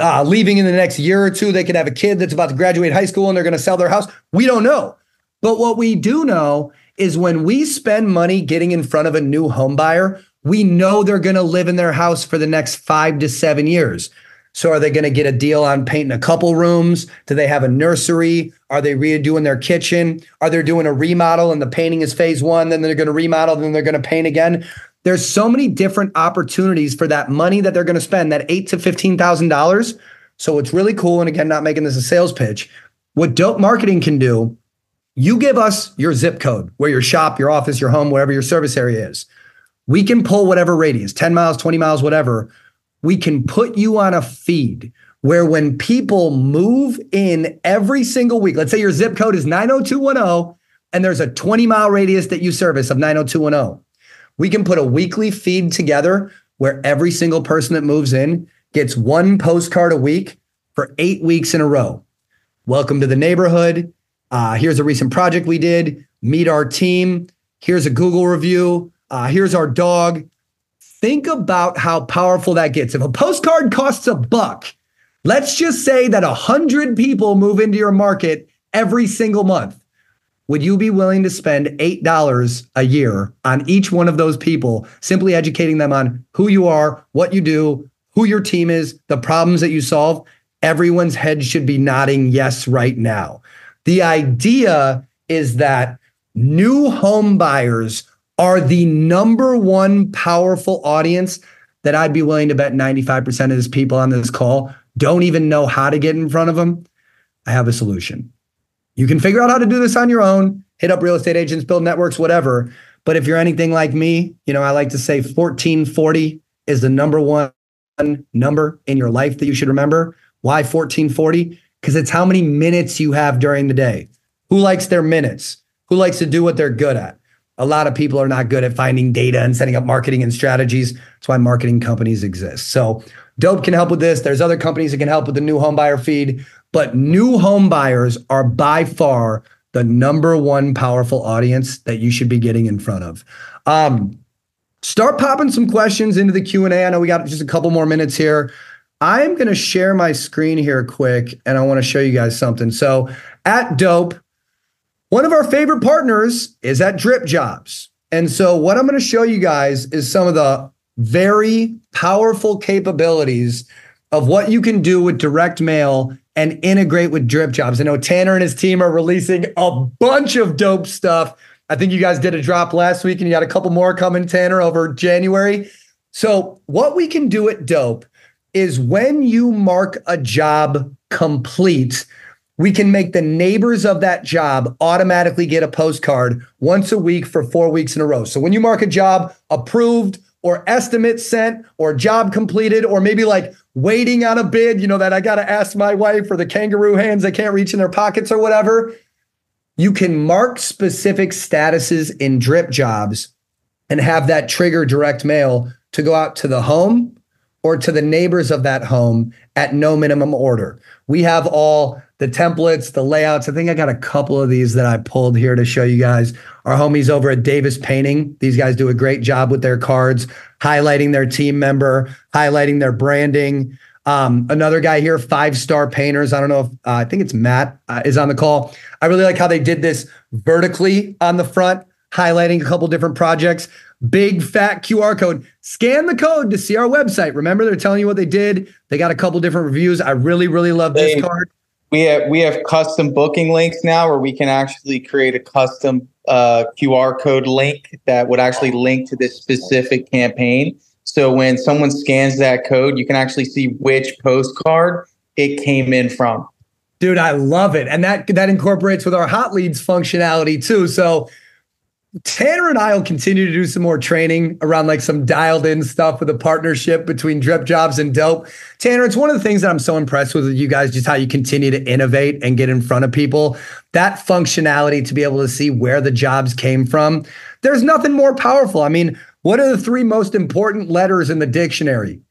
uh, leaving in the next year or two. They could have a kid that's about to graduate high school and they're going to sell their house. We don't know. But what we do know is when we spend money getting in front of a new home buyer, we know they're going to live in their house for the next five to seven years. So are they going to get a deal on painting a couple rooms? Do they have a nursery? Are they redoing their kitchen? Are they doing a remodel and the painting is phase one? Then they're going to remodel, then they're going to paint again. There's so many different opportunities for that money that they're going to spend, that eight to fifteen thousand dollars. So it's really cool. And again, not making this a sales pitch. what dope marketing can do, you give us your zip code, where your shop, your office, your home, wherever your service area is. We can pull whatever radius, 10 miles, 20 miles, whatever. We can put you on a feed where when people move in every single week, let's say your zip code is 90210 and there's a 20 mile radius that you service of 90210, we can put a weekly feed together where every single person that moves in gets one postcard a week for eight weeks in a row. Welcome to the neighborhood. Uh, here's a recent project we did. Meet our team. Here's a Google review. Uh, here's our dog. Think about how powerful that gets. If a postcard costs a buck, let's just say that a hundred people move into your market every single month. Would you be willing to spend $8 a year on each one of those people, simply educating them on who you are, what you do, who your team is, the problems that you solve? everyone's head should be nodding yes right now. The idea is that new home buyers are the number one powerful audience that I'd be willing to bet 95% of these people on this call don't even know how to get in front of them. I have a solution. You can figure out how to do this on your own, hit up real estate agents, build networks, whatever. But if you're anything like me, you know, I like to say 1440 is the number one number in your life that you should remember. Why 1440? Because it's how many minutes you have during the day. Who likes their minutes? Who likes to do what they're good at? A lot of people are not good at finding data and setting up marketing and strategies. That's why marketing companies exist. So, Dope can help with this. There's other companies that can help with the new home buyer feed, but new home buyers are by far the number one powerful audience that you should be getting in front of. Um, start popping some questions into the Q&A. I know we got just a couple more minutes here. I'm going to share my screen here quick and I want to show you guys something. So at Dope, one of our favorite partners is at Drip Jobs. And so what I'm going to show you guys is some of the very powerful capabilities of what you can do with direct mail and integrate with Drip Jobs. I know Tanner and his team are releasing a bunch of dope stuff. I think you guys did a drop last week and you got a couple more coming, Tanner, over January. So, what we can do at Dope is when you mark a job complete, we can make the neighbors of that job automatically get a postcard once a week for four weeks in a row. So when you mark a job approved or estimate sent or job completed, or maybe like waiting on a bid, you know, that I got to ask my wife for the kangaroo hands that can't reach in their pockets or whatever, you can mark specific statuses in drip jobs and have that trigger direct mail to go out to the home or to the neighbors of that home at no minimum order. We have all the templates, the layouts. I think I got a couple of these that I pulled here to show you guys. Our homies over at Davis Painting, these guys do a great job with their cards, highlighting their team member, highlighting their branding. Um, another guy here, Five Star Painters. I don't know if uh, I think it's Matt uh, is on the call. I really like how they did this vertically on the front, highlighting a couple different projects big fat QR code. Scan the code to see our website. Remember, they're telling you what they did. They got a couple different reviews. I really, really love they, this card. We have we have custom booking links now where we can actually create a custom uh, QR code link that would actually link to this specific campaign. So when someone scans that code, you can actually see which postcard it came in from. Dude, I love it. And that that incorporates with our hot leads functionality too. So Tanner and I will continue to do some more training around like some dialed in stuff with a partnership between Drip Jobs and Dope. Tanner, it's one of the things that I'm so impressed with you guys, just how you continue to innovate and get in front of people. That functionality to be able to see where the jobs came from. There's nothing more powerful. I mean, what are the three most important letters in the dictionary?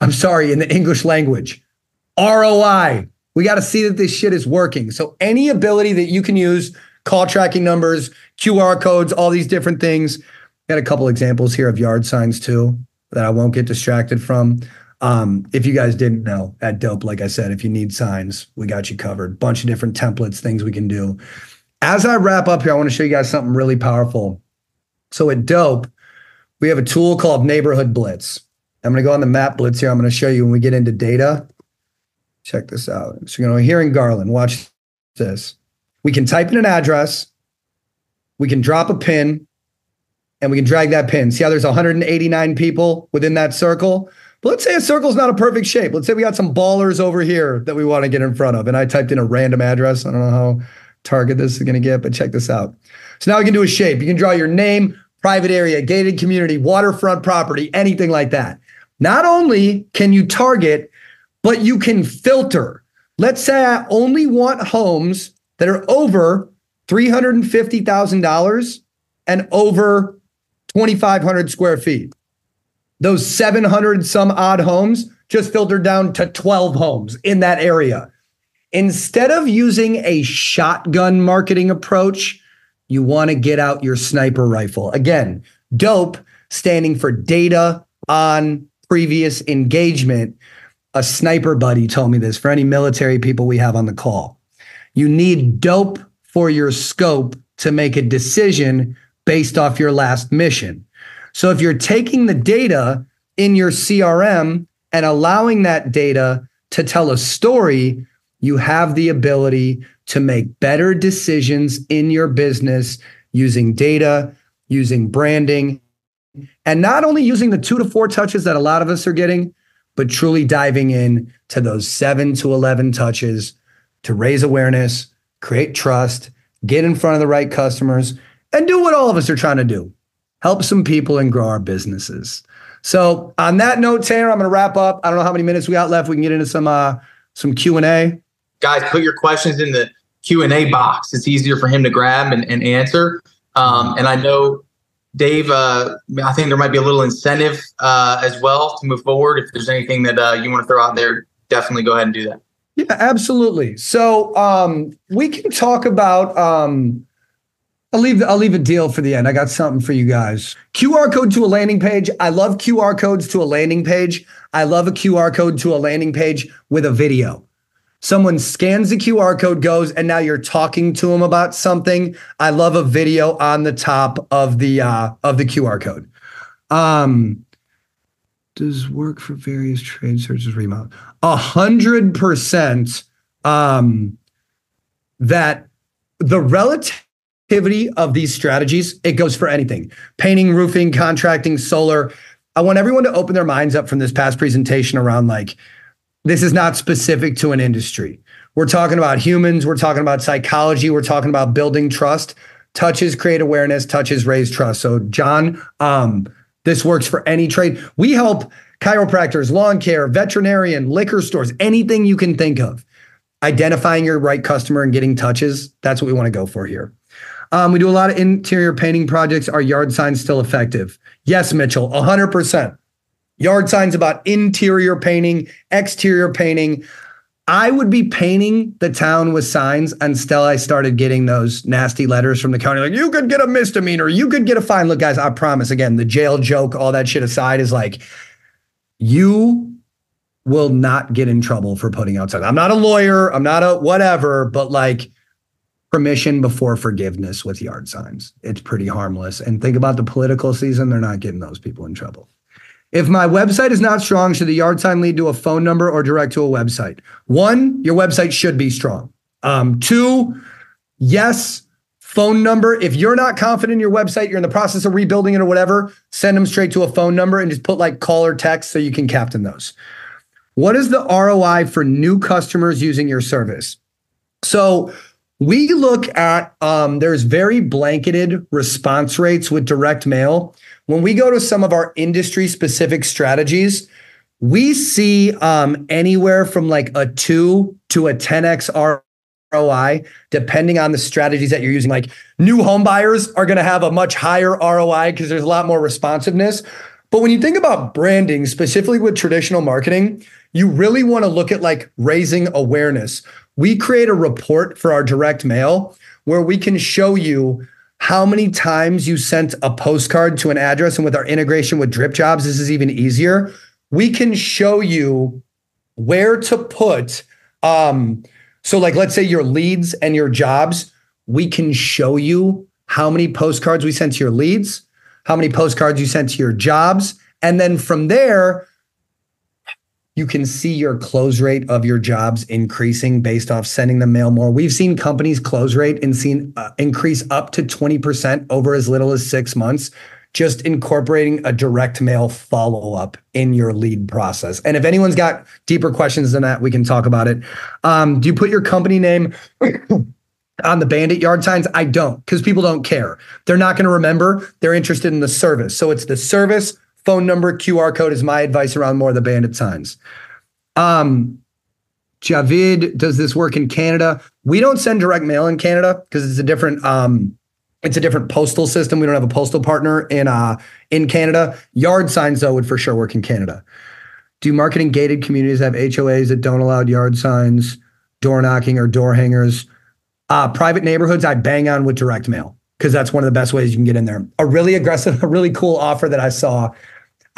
I'm sorry, in the English language. ROI. We got to see that this shit is working. So any ability that you can use call tracking numbers, QR codes, all these different things. Got a couple examples here of yard signs too that I won't get distracted from. Um, if you guys didn't know, at Dope, like I said, if you need signs, we got you covered. Bunch of different templates, things we can do. As I wrap up here, I want to show you guys something really powerful. So at Dope, we have a tool called Neighborhood Blitz. I'm going to go on the map blitz here. I'm going to show you when we get into data. Check this out. So you're going to here in Garland, watch this. We can type in an address, we can drop a pin, and we can drag that pin. See how there's 189 people within that circle? But let's say a circle's not a perfect shape. Let's say we got some ballers over here that we want to get in front of. And I typed in a random address. I don't know how target this is going to get, but check this out. So now we can do a shape. You can draw your name, private area, gated community, waterfront property, anything like that. Not only can you target, but you can filter. Let's say I only want homes that are over $350,000 and over 2,500 square feet. Those 700 some odd homes just filtered down to 12 homes in that area. Instead of using a shotgun marketing approach, you want to get out your sniper rifle. Again, dope standing for data on previous engagement. A sniper buddy told me this for any military people we have on the call. You need dope for your scope to make a decision based off your last mission. So if you're taking the data in your CRM and allowing that data to tell a story, you have the ability to make better decisions in your business using data, using branding, and not only using the two to four touches that a lot of us are getting, but truly diving in to those seven to 11 touches to raise awareness, create trust, get in front of the right customers, and do what all of us are trying to do help some people and grow our businesses. So, on that note, Tanner, I'm going to wrap up. I don't know how many minutes we got left. We can get into some uh, some Q and A. Guys, put your questions in the Q and A box. It's easier for him to grab and, and answer. Um, and I know Dave, uh, I think there might be a little incentive uh, as well to move forward. If there's anything that uh, you want to throw out there, definitely go ahead and do that. Yeah, absolutely. So um, we can talk about. Um, I'll leave. I'll leave a deal for the end. I got something for you guys. QR code to a landing page. I love QR codes to a landing page. I love a QR code to a landing page with a video. Someone scans the QR code, goes, and now you're talking to them about something. I love a video on the top of the uh, of the QR code. Um, does work for various trade searches remount? A hundred percent. Um, that the relativity of these strategies it goes for anything: painting, roofing, contracting, solar. I want everyone to open their minds up from this past presentation around like this is not specific to an industry. We're talking about humans, we're talking about psychology, we're talking about building trust. Touches create awareness, touches raise trust. So, John, um, this works for any trade. We help chiropractors, lawn care, veterinarian, liquor stores, anything you can think of. Identifying your right customer and getting touches, that's what we want to go for here. Um, we do a lot of interior painting projects. Are yard signs still effective? Yes, Mitchell, 100%. Yard signs about interior painting, exterior painting. I would be painting the town with signs until I started getting those nasty letters from the county like, you could get a misdemeanor, you could get a fine. Look, guys, I promise, again, the jail joke, all that shit aside, is like, you will not get in trouble for putting outside. I'm not a lawyer, I'm not a whatever, but like, permission before forgiveness with yard signs. It's pretty harmless. And think about the political season, they're not getting those people in trouble. If my website is not strong, should the yard sign lead to a phone number or direct to a website? One, your website should be strong. Um, two, yes, phone number. If you're not confident in your website, you're in the process of rebuilding it or whatever, send them straight to a phone number and just put like call or text so you can captain those. What is the ROI for new customers using your service? So we look at um, there's very blanketed response rates with direct mail when we go to some of our industry specific strategies, we see um, anywhere from like a two to a 10x ROI, depending on the strategies that you're using. Like new home buyers are going to have a much higher ROI because there's a lot more responsiveness. But when you think about branding, specifically with traditional marketing, you really want to look at like raising awareness. We create a report for our direct mail where we can show you how many times you sent a postcard to an address. And with our integration with Drip Jobs, this is even easier. We can show you where to put. Um, so, like, let's say your leads and your jobs, we can show you how many postcards we sent to your leads, how many postcards you sent to your jobs. And then from there, you can see your close rate of your jobs increasing based off sending the mail more. We've seen companies close rate and seen uh, increase up to 20% over as little as 6 months just incorporating a direct mail follow up in your lead process. And if anyone's got deeper questions than that, we can talk about it. Um, do you put your company name on the bandit yard signs? I don't because people don't care. They're not going to remember. They're interested in the service. So it's the service, phone number, QR code is my advice around more of the bandit signs. Um, Javid, does this work in Canada? We don't send direct mail in Canada because it's a different um, it's a different postal system. We don't have a postal partner in uh in Canada. Yard signs though would for sure work in Canada. Do marketing gated communities have HOAs that don't allow yard signs, door knocking, or door hangers? Uh, private neighborhoods, I bang on with direct mail because that's one of the best ways you can get in there. A really aggressive, a really cool offer that I saw.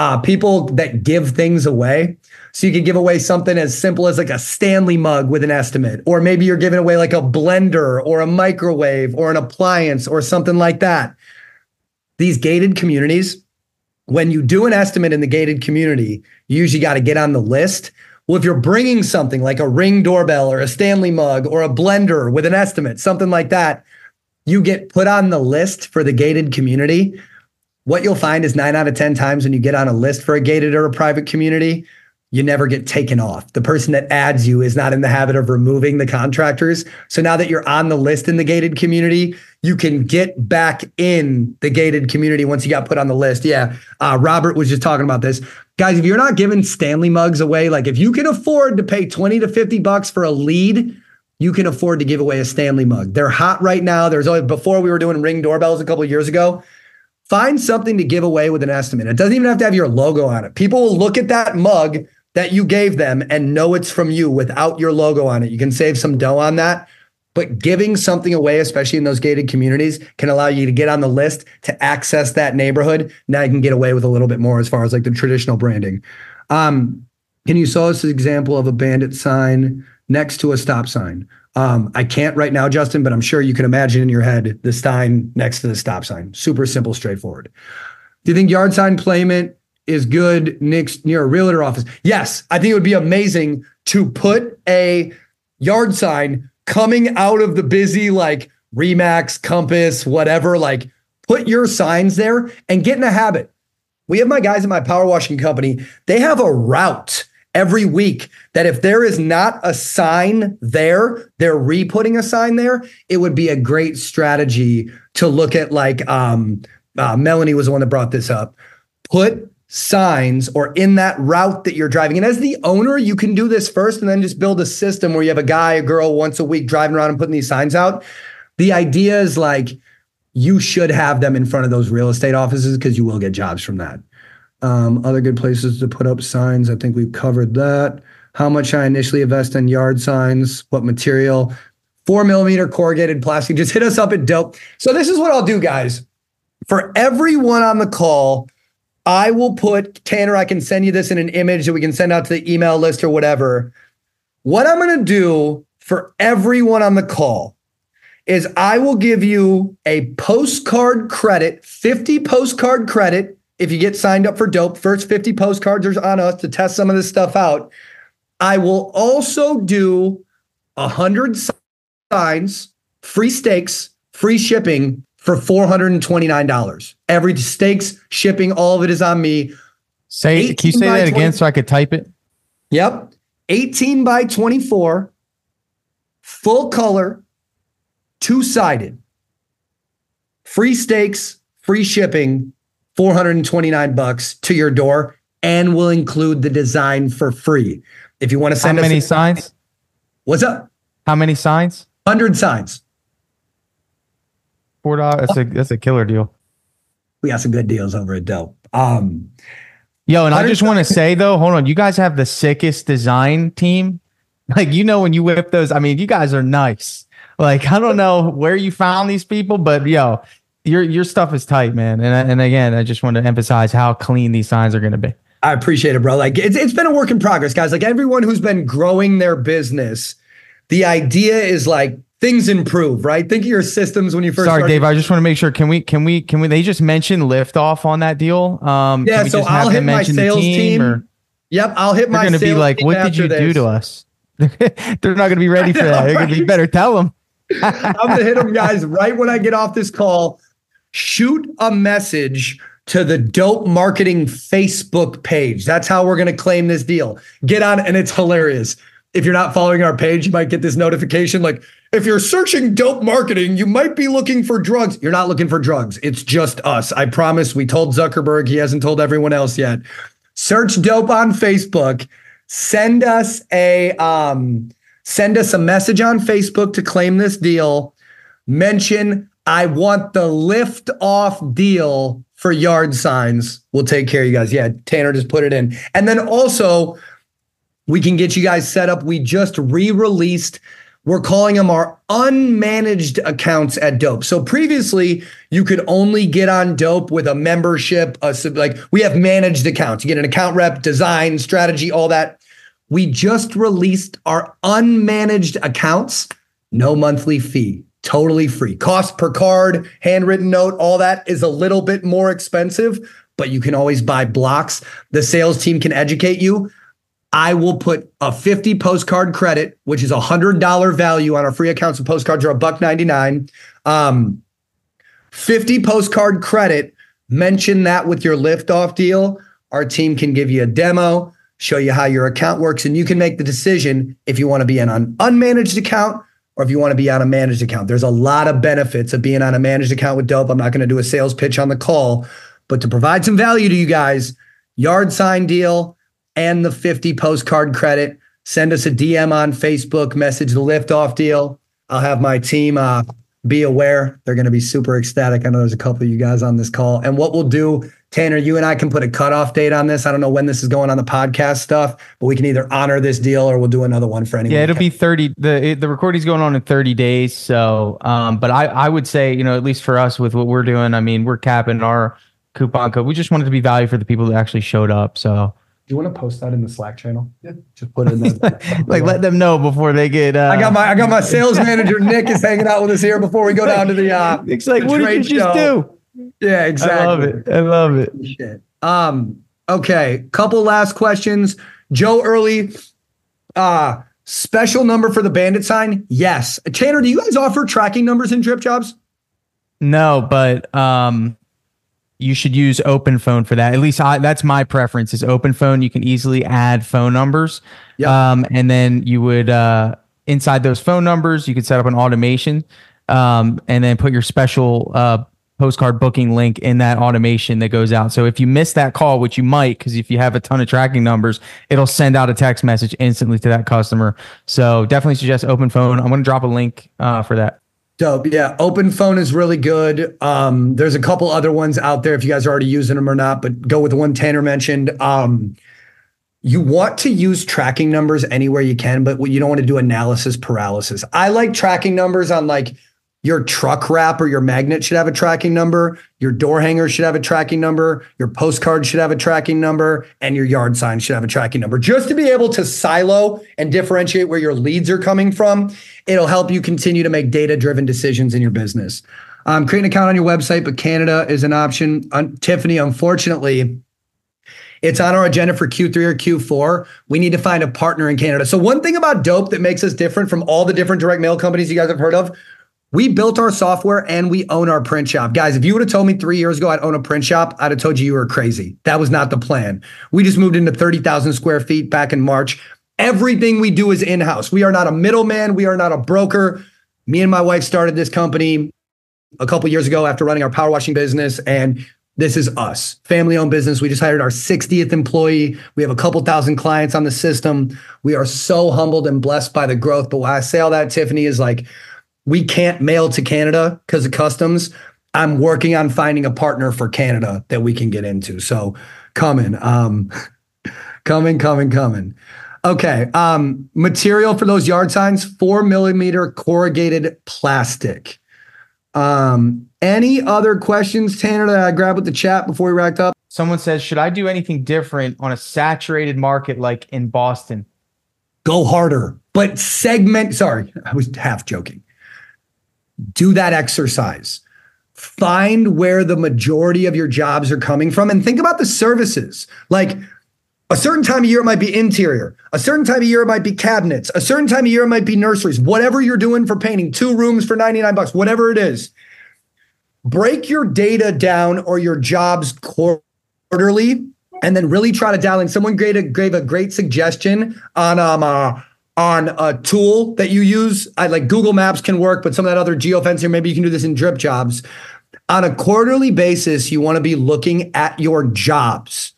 Uh, people that give things away. So you could give away something as simple as like a Stanley mug with an estimate, or maybe you're giving away like a blender or a microwave or an appliance or something like that. These gated communities, when you do an estimate in the gated community, you usually got to get on the list. Well, if you're bringing something like a ring doorbell or a Stanley mug or a blender with an estimate, something like that, you get put on the list for the gated community. What you'll find is nine out of 10 times when you get on a list for a gated or a private community, you never get taken off. The person that adds you is not in the habit of removing the contractors. So now that you're on the list in the gated community, you can get back in the gated community once you got put on the list. Yeah. Uh, Robert was just talking about this. Guys, if you're not giving Stanley mugs away, like if you can afford to pay 20 to 50 bucks for a lead, you can afford to give away a Stanley mug. They're hot right now. There's always, before we were doing ring doorbells a couple years ago, find something to give away with an estimate. It doesn't even have to have your logo on it. People will look at that mug that you gave them and know it's from you without your logo on it. You can save some dough on that. But giving something away, especially in those gated communities, can allow you to get on the list to access that neighborhood. Now you can get away with a little bit more as far as like the traditional branding. Um, can you show us an example of a bandit sign next to a stop sign? Um, I can't right now, Justin, but I'm sure you can imagine in your head the sign next to the stop sign. Super simple, straightforward. Do you think yard sign placement is good next near a realtor office. Yes, I think it would be amazing to put a yard sign coming out of the busy like Remax, Compass, whatever, like put your signs there and get in a habit. We have my guys at my power washing company. They have a route every week that if there is not a sign there, they're re-putting a sign there. It would be a great strategy to look at like um uh, Melanie was the one that brought this up. Put signs or in that route that you're driving. And as the owner, you can do this first and then just build a system where you have a guy, a girl once a week driving around and putting these signs out. The idea is like you should have them in front of those real estate offices because you will get jobs from that. Um, other good places to put up signs. I think we've covered that. How much I initially invest in yard signs, what material, four millimeter corrugated plastic. Just hit us up at dope. So this is what I'll do, guys. For everyone on the call, I will put Tanner, I can send you this in an image that we can send out to the email list or whatever. What I'm going to do for everyone on the call is I will give you a postcard credit, 50 postcard credit if you get signed up for dope. First 50 postcards are on us to test some of this stuff out. I will also do 100 signs, free stakes, free shipping for $429. Every stakes, shipping, all of it is on me. Say, can you say that 20, again so I could type it? Yep. 18 by 24, full color, two sided. Free stakes, free shipping, 429 bucks to your door, and we'll include the design for free. If you want to send How many a, signs? What's up? How many signs? 100 signs. Four dollars. That's a that's a killer deal. We got some good deals over at Dope. Um, yo, and I just want to say though, hold on, you guys have the sickest design team. Like you know when you whip those, I mean, you guys are nice. Like I don't know where you found these people, but yo, your your stuff is tight, man. And and again, I just want to emphasize how clean these signs are going to be. I appreciate it, bro. Like it's it's been a work in progress, guys. Like everyone who's been growing their business, the idea is like things improve, right? Think of your systems when you first. Sorry, Dave. I just want to make sure. Can we? Can we? Can we? They just mentioned liftoff on that deal. Um, yeah. So I'll hit my sales team. team or, yep, I'll hit my. They're going to be like, "What did you this. do to us?" They're not going to be ready for that. They're going to be better. Tell them. I'm going to hit them, guys, right when I get off this call. Shoot a message to the Dope Marketing Facebook page. That's how we're going to claim this deal. Get on, and it's hilarious. If you're not following our page, you might get this notification like, if you're searching dope marketing, you might be looking for drugs. You're not looking for drugs. It's just us. I promise. We told Zuckerberg. He hasn't told everyone else yet. Search dope on Facebook. Send us a um, send us a message on Facebook to claim this deal. Mention I want the lift off deal for yard signs. We'll take care of you guys. Yeah, Tanner just put it in. And then also, we can get you guys set up. We just re released we're calling them our unmanaged accounts at Dope. So previously, you could only get on Dope with a membership. A, like we have managed accounts. You get an account rep, design, strategy, all that. We just released our unmanaged accounts, no monthly fee, totally free. Cost per card, handwritten note, all that is a little bit more expensive, but you can always buy blocks. The sales team can educate you. I will put a 50 postcard credit, which is a hundred dollar value on our free accounts and postcards are a buck 99. Um, 50 postcard credit. Mention that with your liftoff deal. Our team can give you a demo, show you how your account works, and you can make the decision if you want to be in an unmanaged account or if you want to be on a managed account. There's a lot of benefits of being on a managed account with Dope. I'm not going to do a sales pitch on the call, but to provide some value to you guys, yard sign deal and the 50 postcard credit. Send us a DM on Facebook, message the liftoff deal. I'll have my team uh, be aware. They're going to be super ecstatic. I know there's a couple of you guys on this call. And what we'll do, Tanner, you and I can put a cutoff date on this. I don't know when this is going on the podcast stuff, but we can either honor this deal or we'll do another one for anyone. Yeah, it'll be 30. The the recording's going on in 30 days. So, um, but I, I would say, you know, at least for us with what we're doing, I mean, we're capping our coupon code. We just wanted to be value for the people that actually showed up. So, you want to post that in the Slack channel? Yeah. Just put it in there. like let them know before they get uh... I got my I got my sales manager Nick is hanging out with us here before we go down to the uh Nick's like, what did you just do? Yeah, exactly. I love it. I love it. Shit. Um, okay. Couple last questions. Joe Early, uh, special number for the bandit sign? Yes. Tanner, do you guys offer tracking numbers in drip jobs? No, but um you should use OpenPhone for that. At least I, that's my preference is OpenPhone. You can easily add phone numbers. Yep. Um, and then you would, uh, inside those phone numbers, you could set up an automation, um, and then put your special, uh, postcard booking link in that automation that goes out. So if you miss that call, which you might, because if you have a ton of tracking numbers, it'll send out a text message instantly to that customer. So definitely suggest OpenPhone. I'm going to drop a link uh, for that. Dope. Yeah. OpenPhone is really good. Um, there's a couple other ones out there if you guys are already using them or not, but go with the one Tanner mentioned. Um, you want to use tracking numbers anywhere you can, but you don't want to do analysis paralysis. I like tracking numbers on like your truck wrap or your magnet should have a tracking number. Your door hanger should have a tracking number. Your postcard should have a tracking number. And your yard sign should have a tracking number. Just to be able to silo and differentiate where your leads are coming from, it'll help you continue to make data driven decisions in your business. Um, create an account on your website, but Canada is an option. Um, Tiffany, unfortunately, it's on our agenda for Q3 or Q4. We need to find a partner in Canada. So, one thing about Dope that makes us different from all the different direct mail companies you guys have heard of, we built our software and we own our print shop. Guys, if you would have told me three years ago I'd own a print shop, I'd have told you you were crazy. That was not the plan. We just moved into 30,000 square feet back in March. Everything we do is in house. We are not a middleman. We are not a broker. Me and my wife started this company a couple years ago after running our power washing business. And this is us, family owned business. We just hired our 60th employee. We have a couple thousand clients on the system. We are so humbled and blessed by the growth. But when I say all that, Tiffany, is like, we can't mail to Canada because of customs. I'm working on finding a partner for Canada that we can get into. So coming, um, coming, coming, coming. Okay. Um, material for those yard signs, four millimeter corrugated plastic. Um, any other questions, Tanner, that I grabbed with the chat before we wrapped up? Someone says, should I do anything different on a saturated market like in Boston? Go harder, but segment. Sorry, I was half joking do that exercise. Find where the majority of your jobs are coming from and think about the services. Like a certain time of year, it might be interior. A certain time of year, it might be cabinets. A certain time of year, it might be nurseries. Whatever you're doing for painting, two rooms for 99 bucks, whatever it is. break your data down or your jobs quarterly and then really try to dial in. Someone gave a, gave a great suggestion on um uh, on a tool that you use. I like Google Maps can work, but some of that other geofencing, maybe you can do this in drip jobs. On a quarterly basis, you want to be looking at your jobs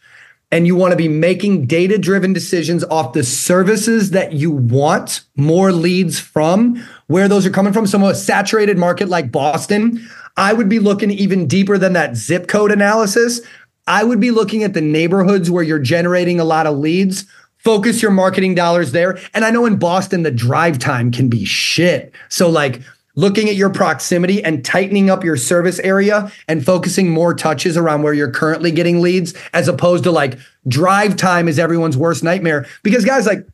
and you want to be making data driven decisions off the services that you want more leads from, where those are coming from. Some saturated market like Boston, I would be looking even deeper than that zip code analysis. I would be looking at the neighborhoods where you're generating a lot of leads. Focus your marketing dollars there. And I know in Boston, the drive time can be shit. So, like, looking at your proximity and tightening up your service area and focusing more touches around where you're currently getting leads as opposed to like drive time is everyone's worst nightmare because guys like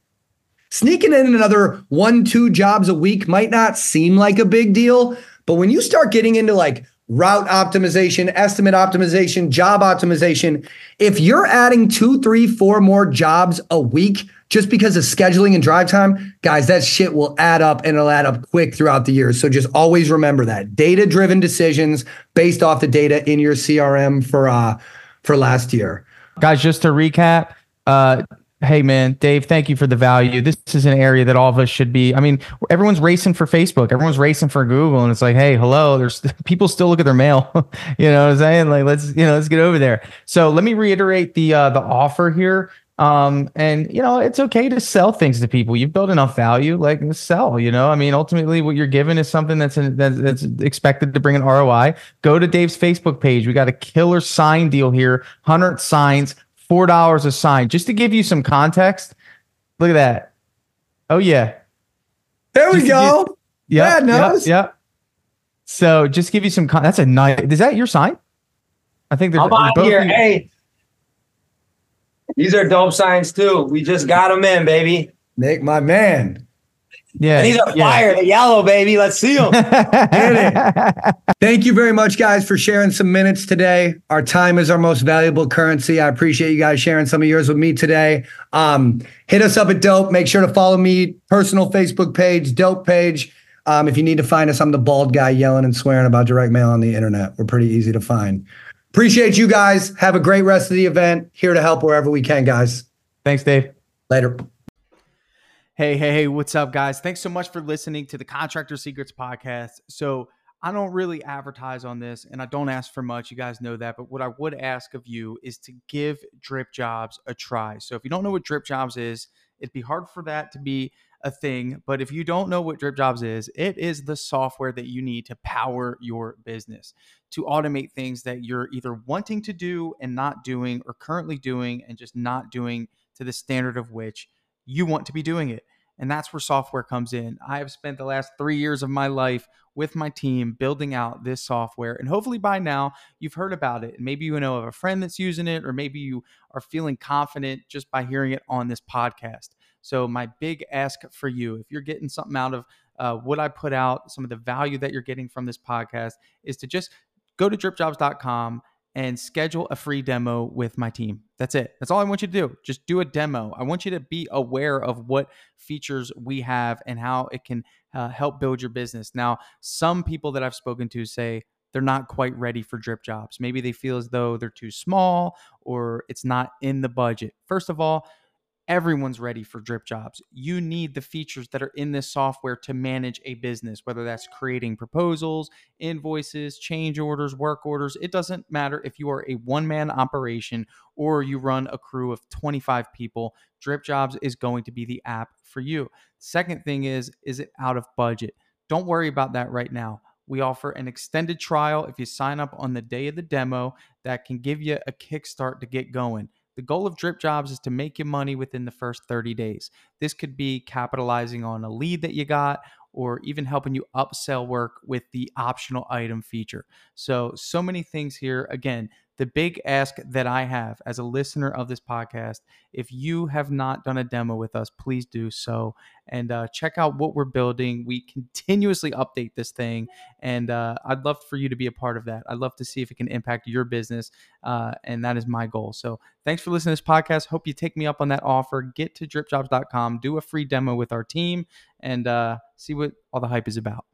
sneaking in another one two jobs a week might not seem like a big deal but when you start getting into like route optimization estimate optimization job optimization if you're adding two three four more jobs a week just because of scheduling and drive time, guys, that shit will add up and it'll add up quick throughout the year. So just always remember that data driven decisions based off the data in your CRM for uh for last year. Guys, just to recap, uh Hey man, Dave, thank you for the value. This is an area that all of us should be. I mean, everyone's racing for Facebook, everyone's racing for Google, and it's like, hey, hello, there's people still look at their mail. you know what I'm saying? Like, let's you know, let's get over there. So let me reiterate the uh, the offer here. Um, and you know, it's okay to sell things to people. You've built enough value, like sell. You know, I mean, ultimately, what you're given is something that's in, that's, that's expected to bring an ROI. Go to Dave's Facebook page. We got a killer sign deal here. Hundred signs, four dollars a sign. Just to give you some context, look at that. Oh yeah, there we just go. yeah, yeah, yeah. So just give you some. Con- that's a nice. Is that your sign? I think there's. I'm out here. Hey, these are dope signs too. We just got them in, baby. Nick, my man. Yeah. And these are yeah. fire, the yellow, baby. Let's see them. Thank you very much, guys, for sharing some minutes today. Our time is our most valuable currency. I appreciate you guys sharing some of yours with me today. Um, hit us up at Dope. Make sure to follow me, personal Facebook page, Dope page. Um, if you need to find us, I'm the bald guy yelling and swearing about direct mail on the internet. We're pretty easy to find. Appreciate you guys. Have a great rest of the event. Here to help wherever we can, guys. Thanks, Dave. Later. Hey, hey, hey, what's up, guys? Thanks so much for listening to the Contractor Secrets podcast. So, I don't really advertise on this and I don't ask for much. You guys know that. But what I would ask of you is to give Drip Jobs a try. So, if you don't know what Drip Jobs is, it'd be hard for that to be a thing. But if you don't know what Drip Jobs is, it is the software that you need to power your business, to automate things that you're either wanting to do and not doing, or currently doing and just not doing to the standard of which you want to be doing it. And that's where software comes in. I have spent the last three years of my life with my team building out this software. And hopefully by now you've heard about it. And maybe you know of a friend that's using it, or maybe you are feeling confident just by hearing it on this podcast. So, my big ask for you, if you're getting something out of uh, what I put out, some of the value that you're getting from this podcast, is to just go to dripjobs.com and schedule a free demo with my team. That's it. That's all I want you to do. Just do a demo. I want you to be aware of what features we have and how it can uh, help build your business. Now, some people that I've spoken to say, they're not quite ready for drip jobs. Maybe they feel as though they're too small or it's not in the budget. First of all, everyone's ready for drip jobs. You need the features that are in this software to manage a business, whether that's creating proposals, invoices, change orders, work orders. It doesn't matter if you are a one man operation or you run a crew of 25 people, drip jobs is going to be the app for you. Second thing is, is it out of budget? Don't worry about that right now. We offer an extended trial if you sign up on the day of the demo that can give you a kickstart to get going. The goal of Drip Jobs is to make you money within the first 30 days. This could be capitalizing on a lead that you got or even helping you upsell work with the optional item feature. So, so many things here. Again, the big ask that I have as a listener of this podcast, if you have not done a demo with us, please do so and uh, check out what we're building. We continuously update this thing, and uh, I'd love for you to be a part of that. I'd love to see if it can impact your business, uh, and that is my goal. So thanks for listening to this podcast. Hope you take me up on that offer. Get to dripjobs.com, do a free demo with our team, and uh, see what all the hype is about.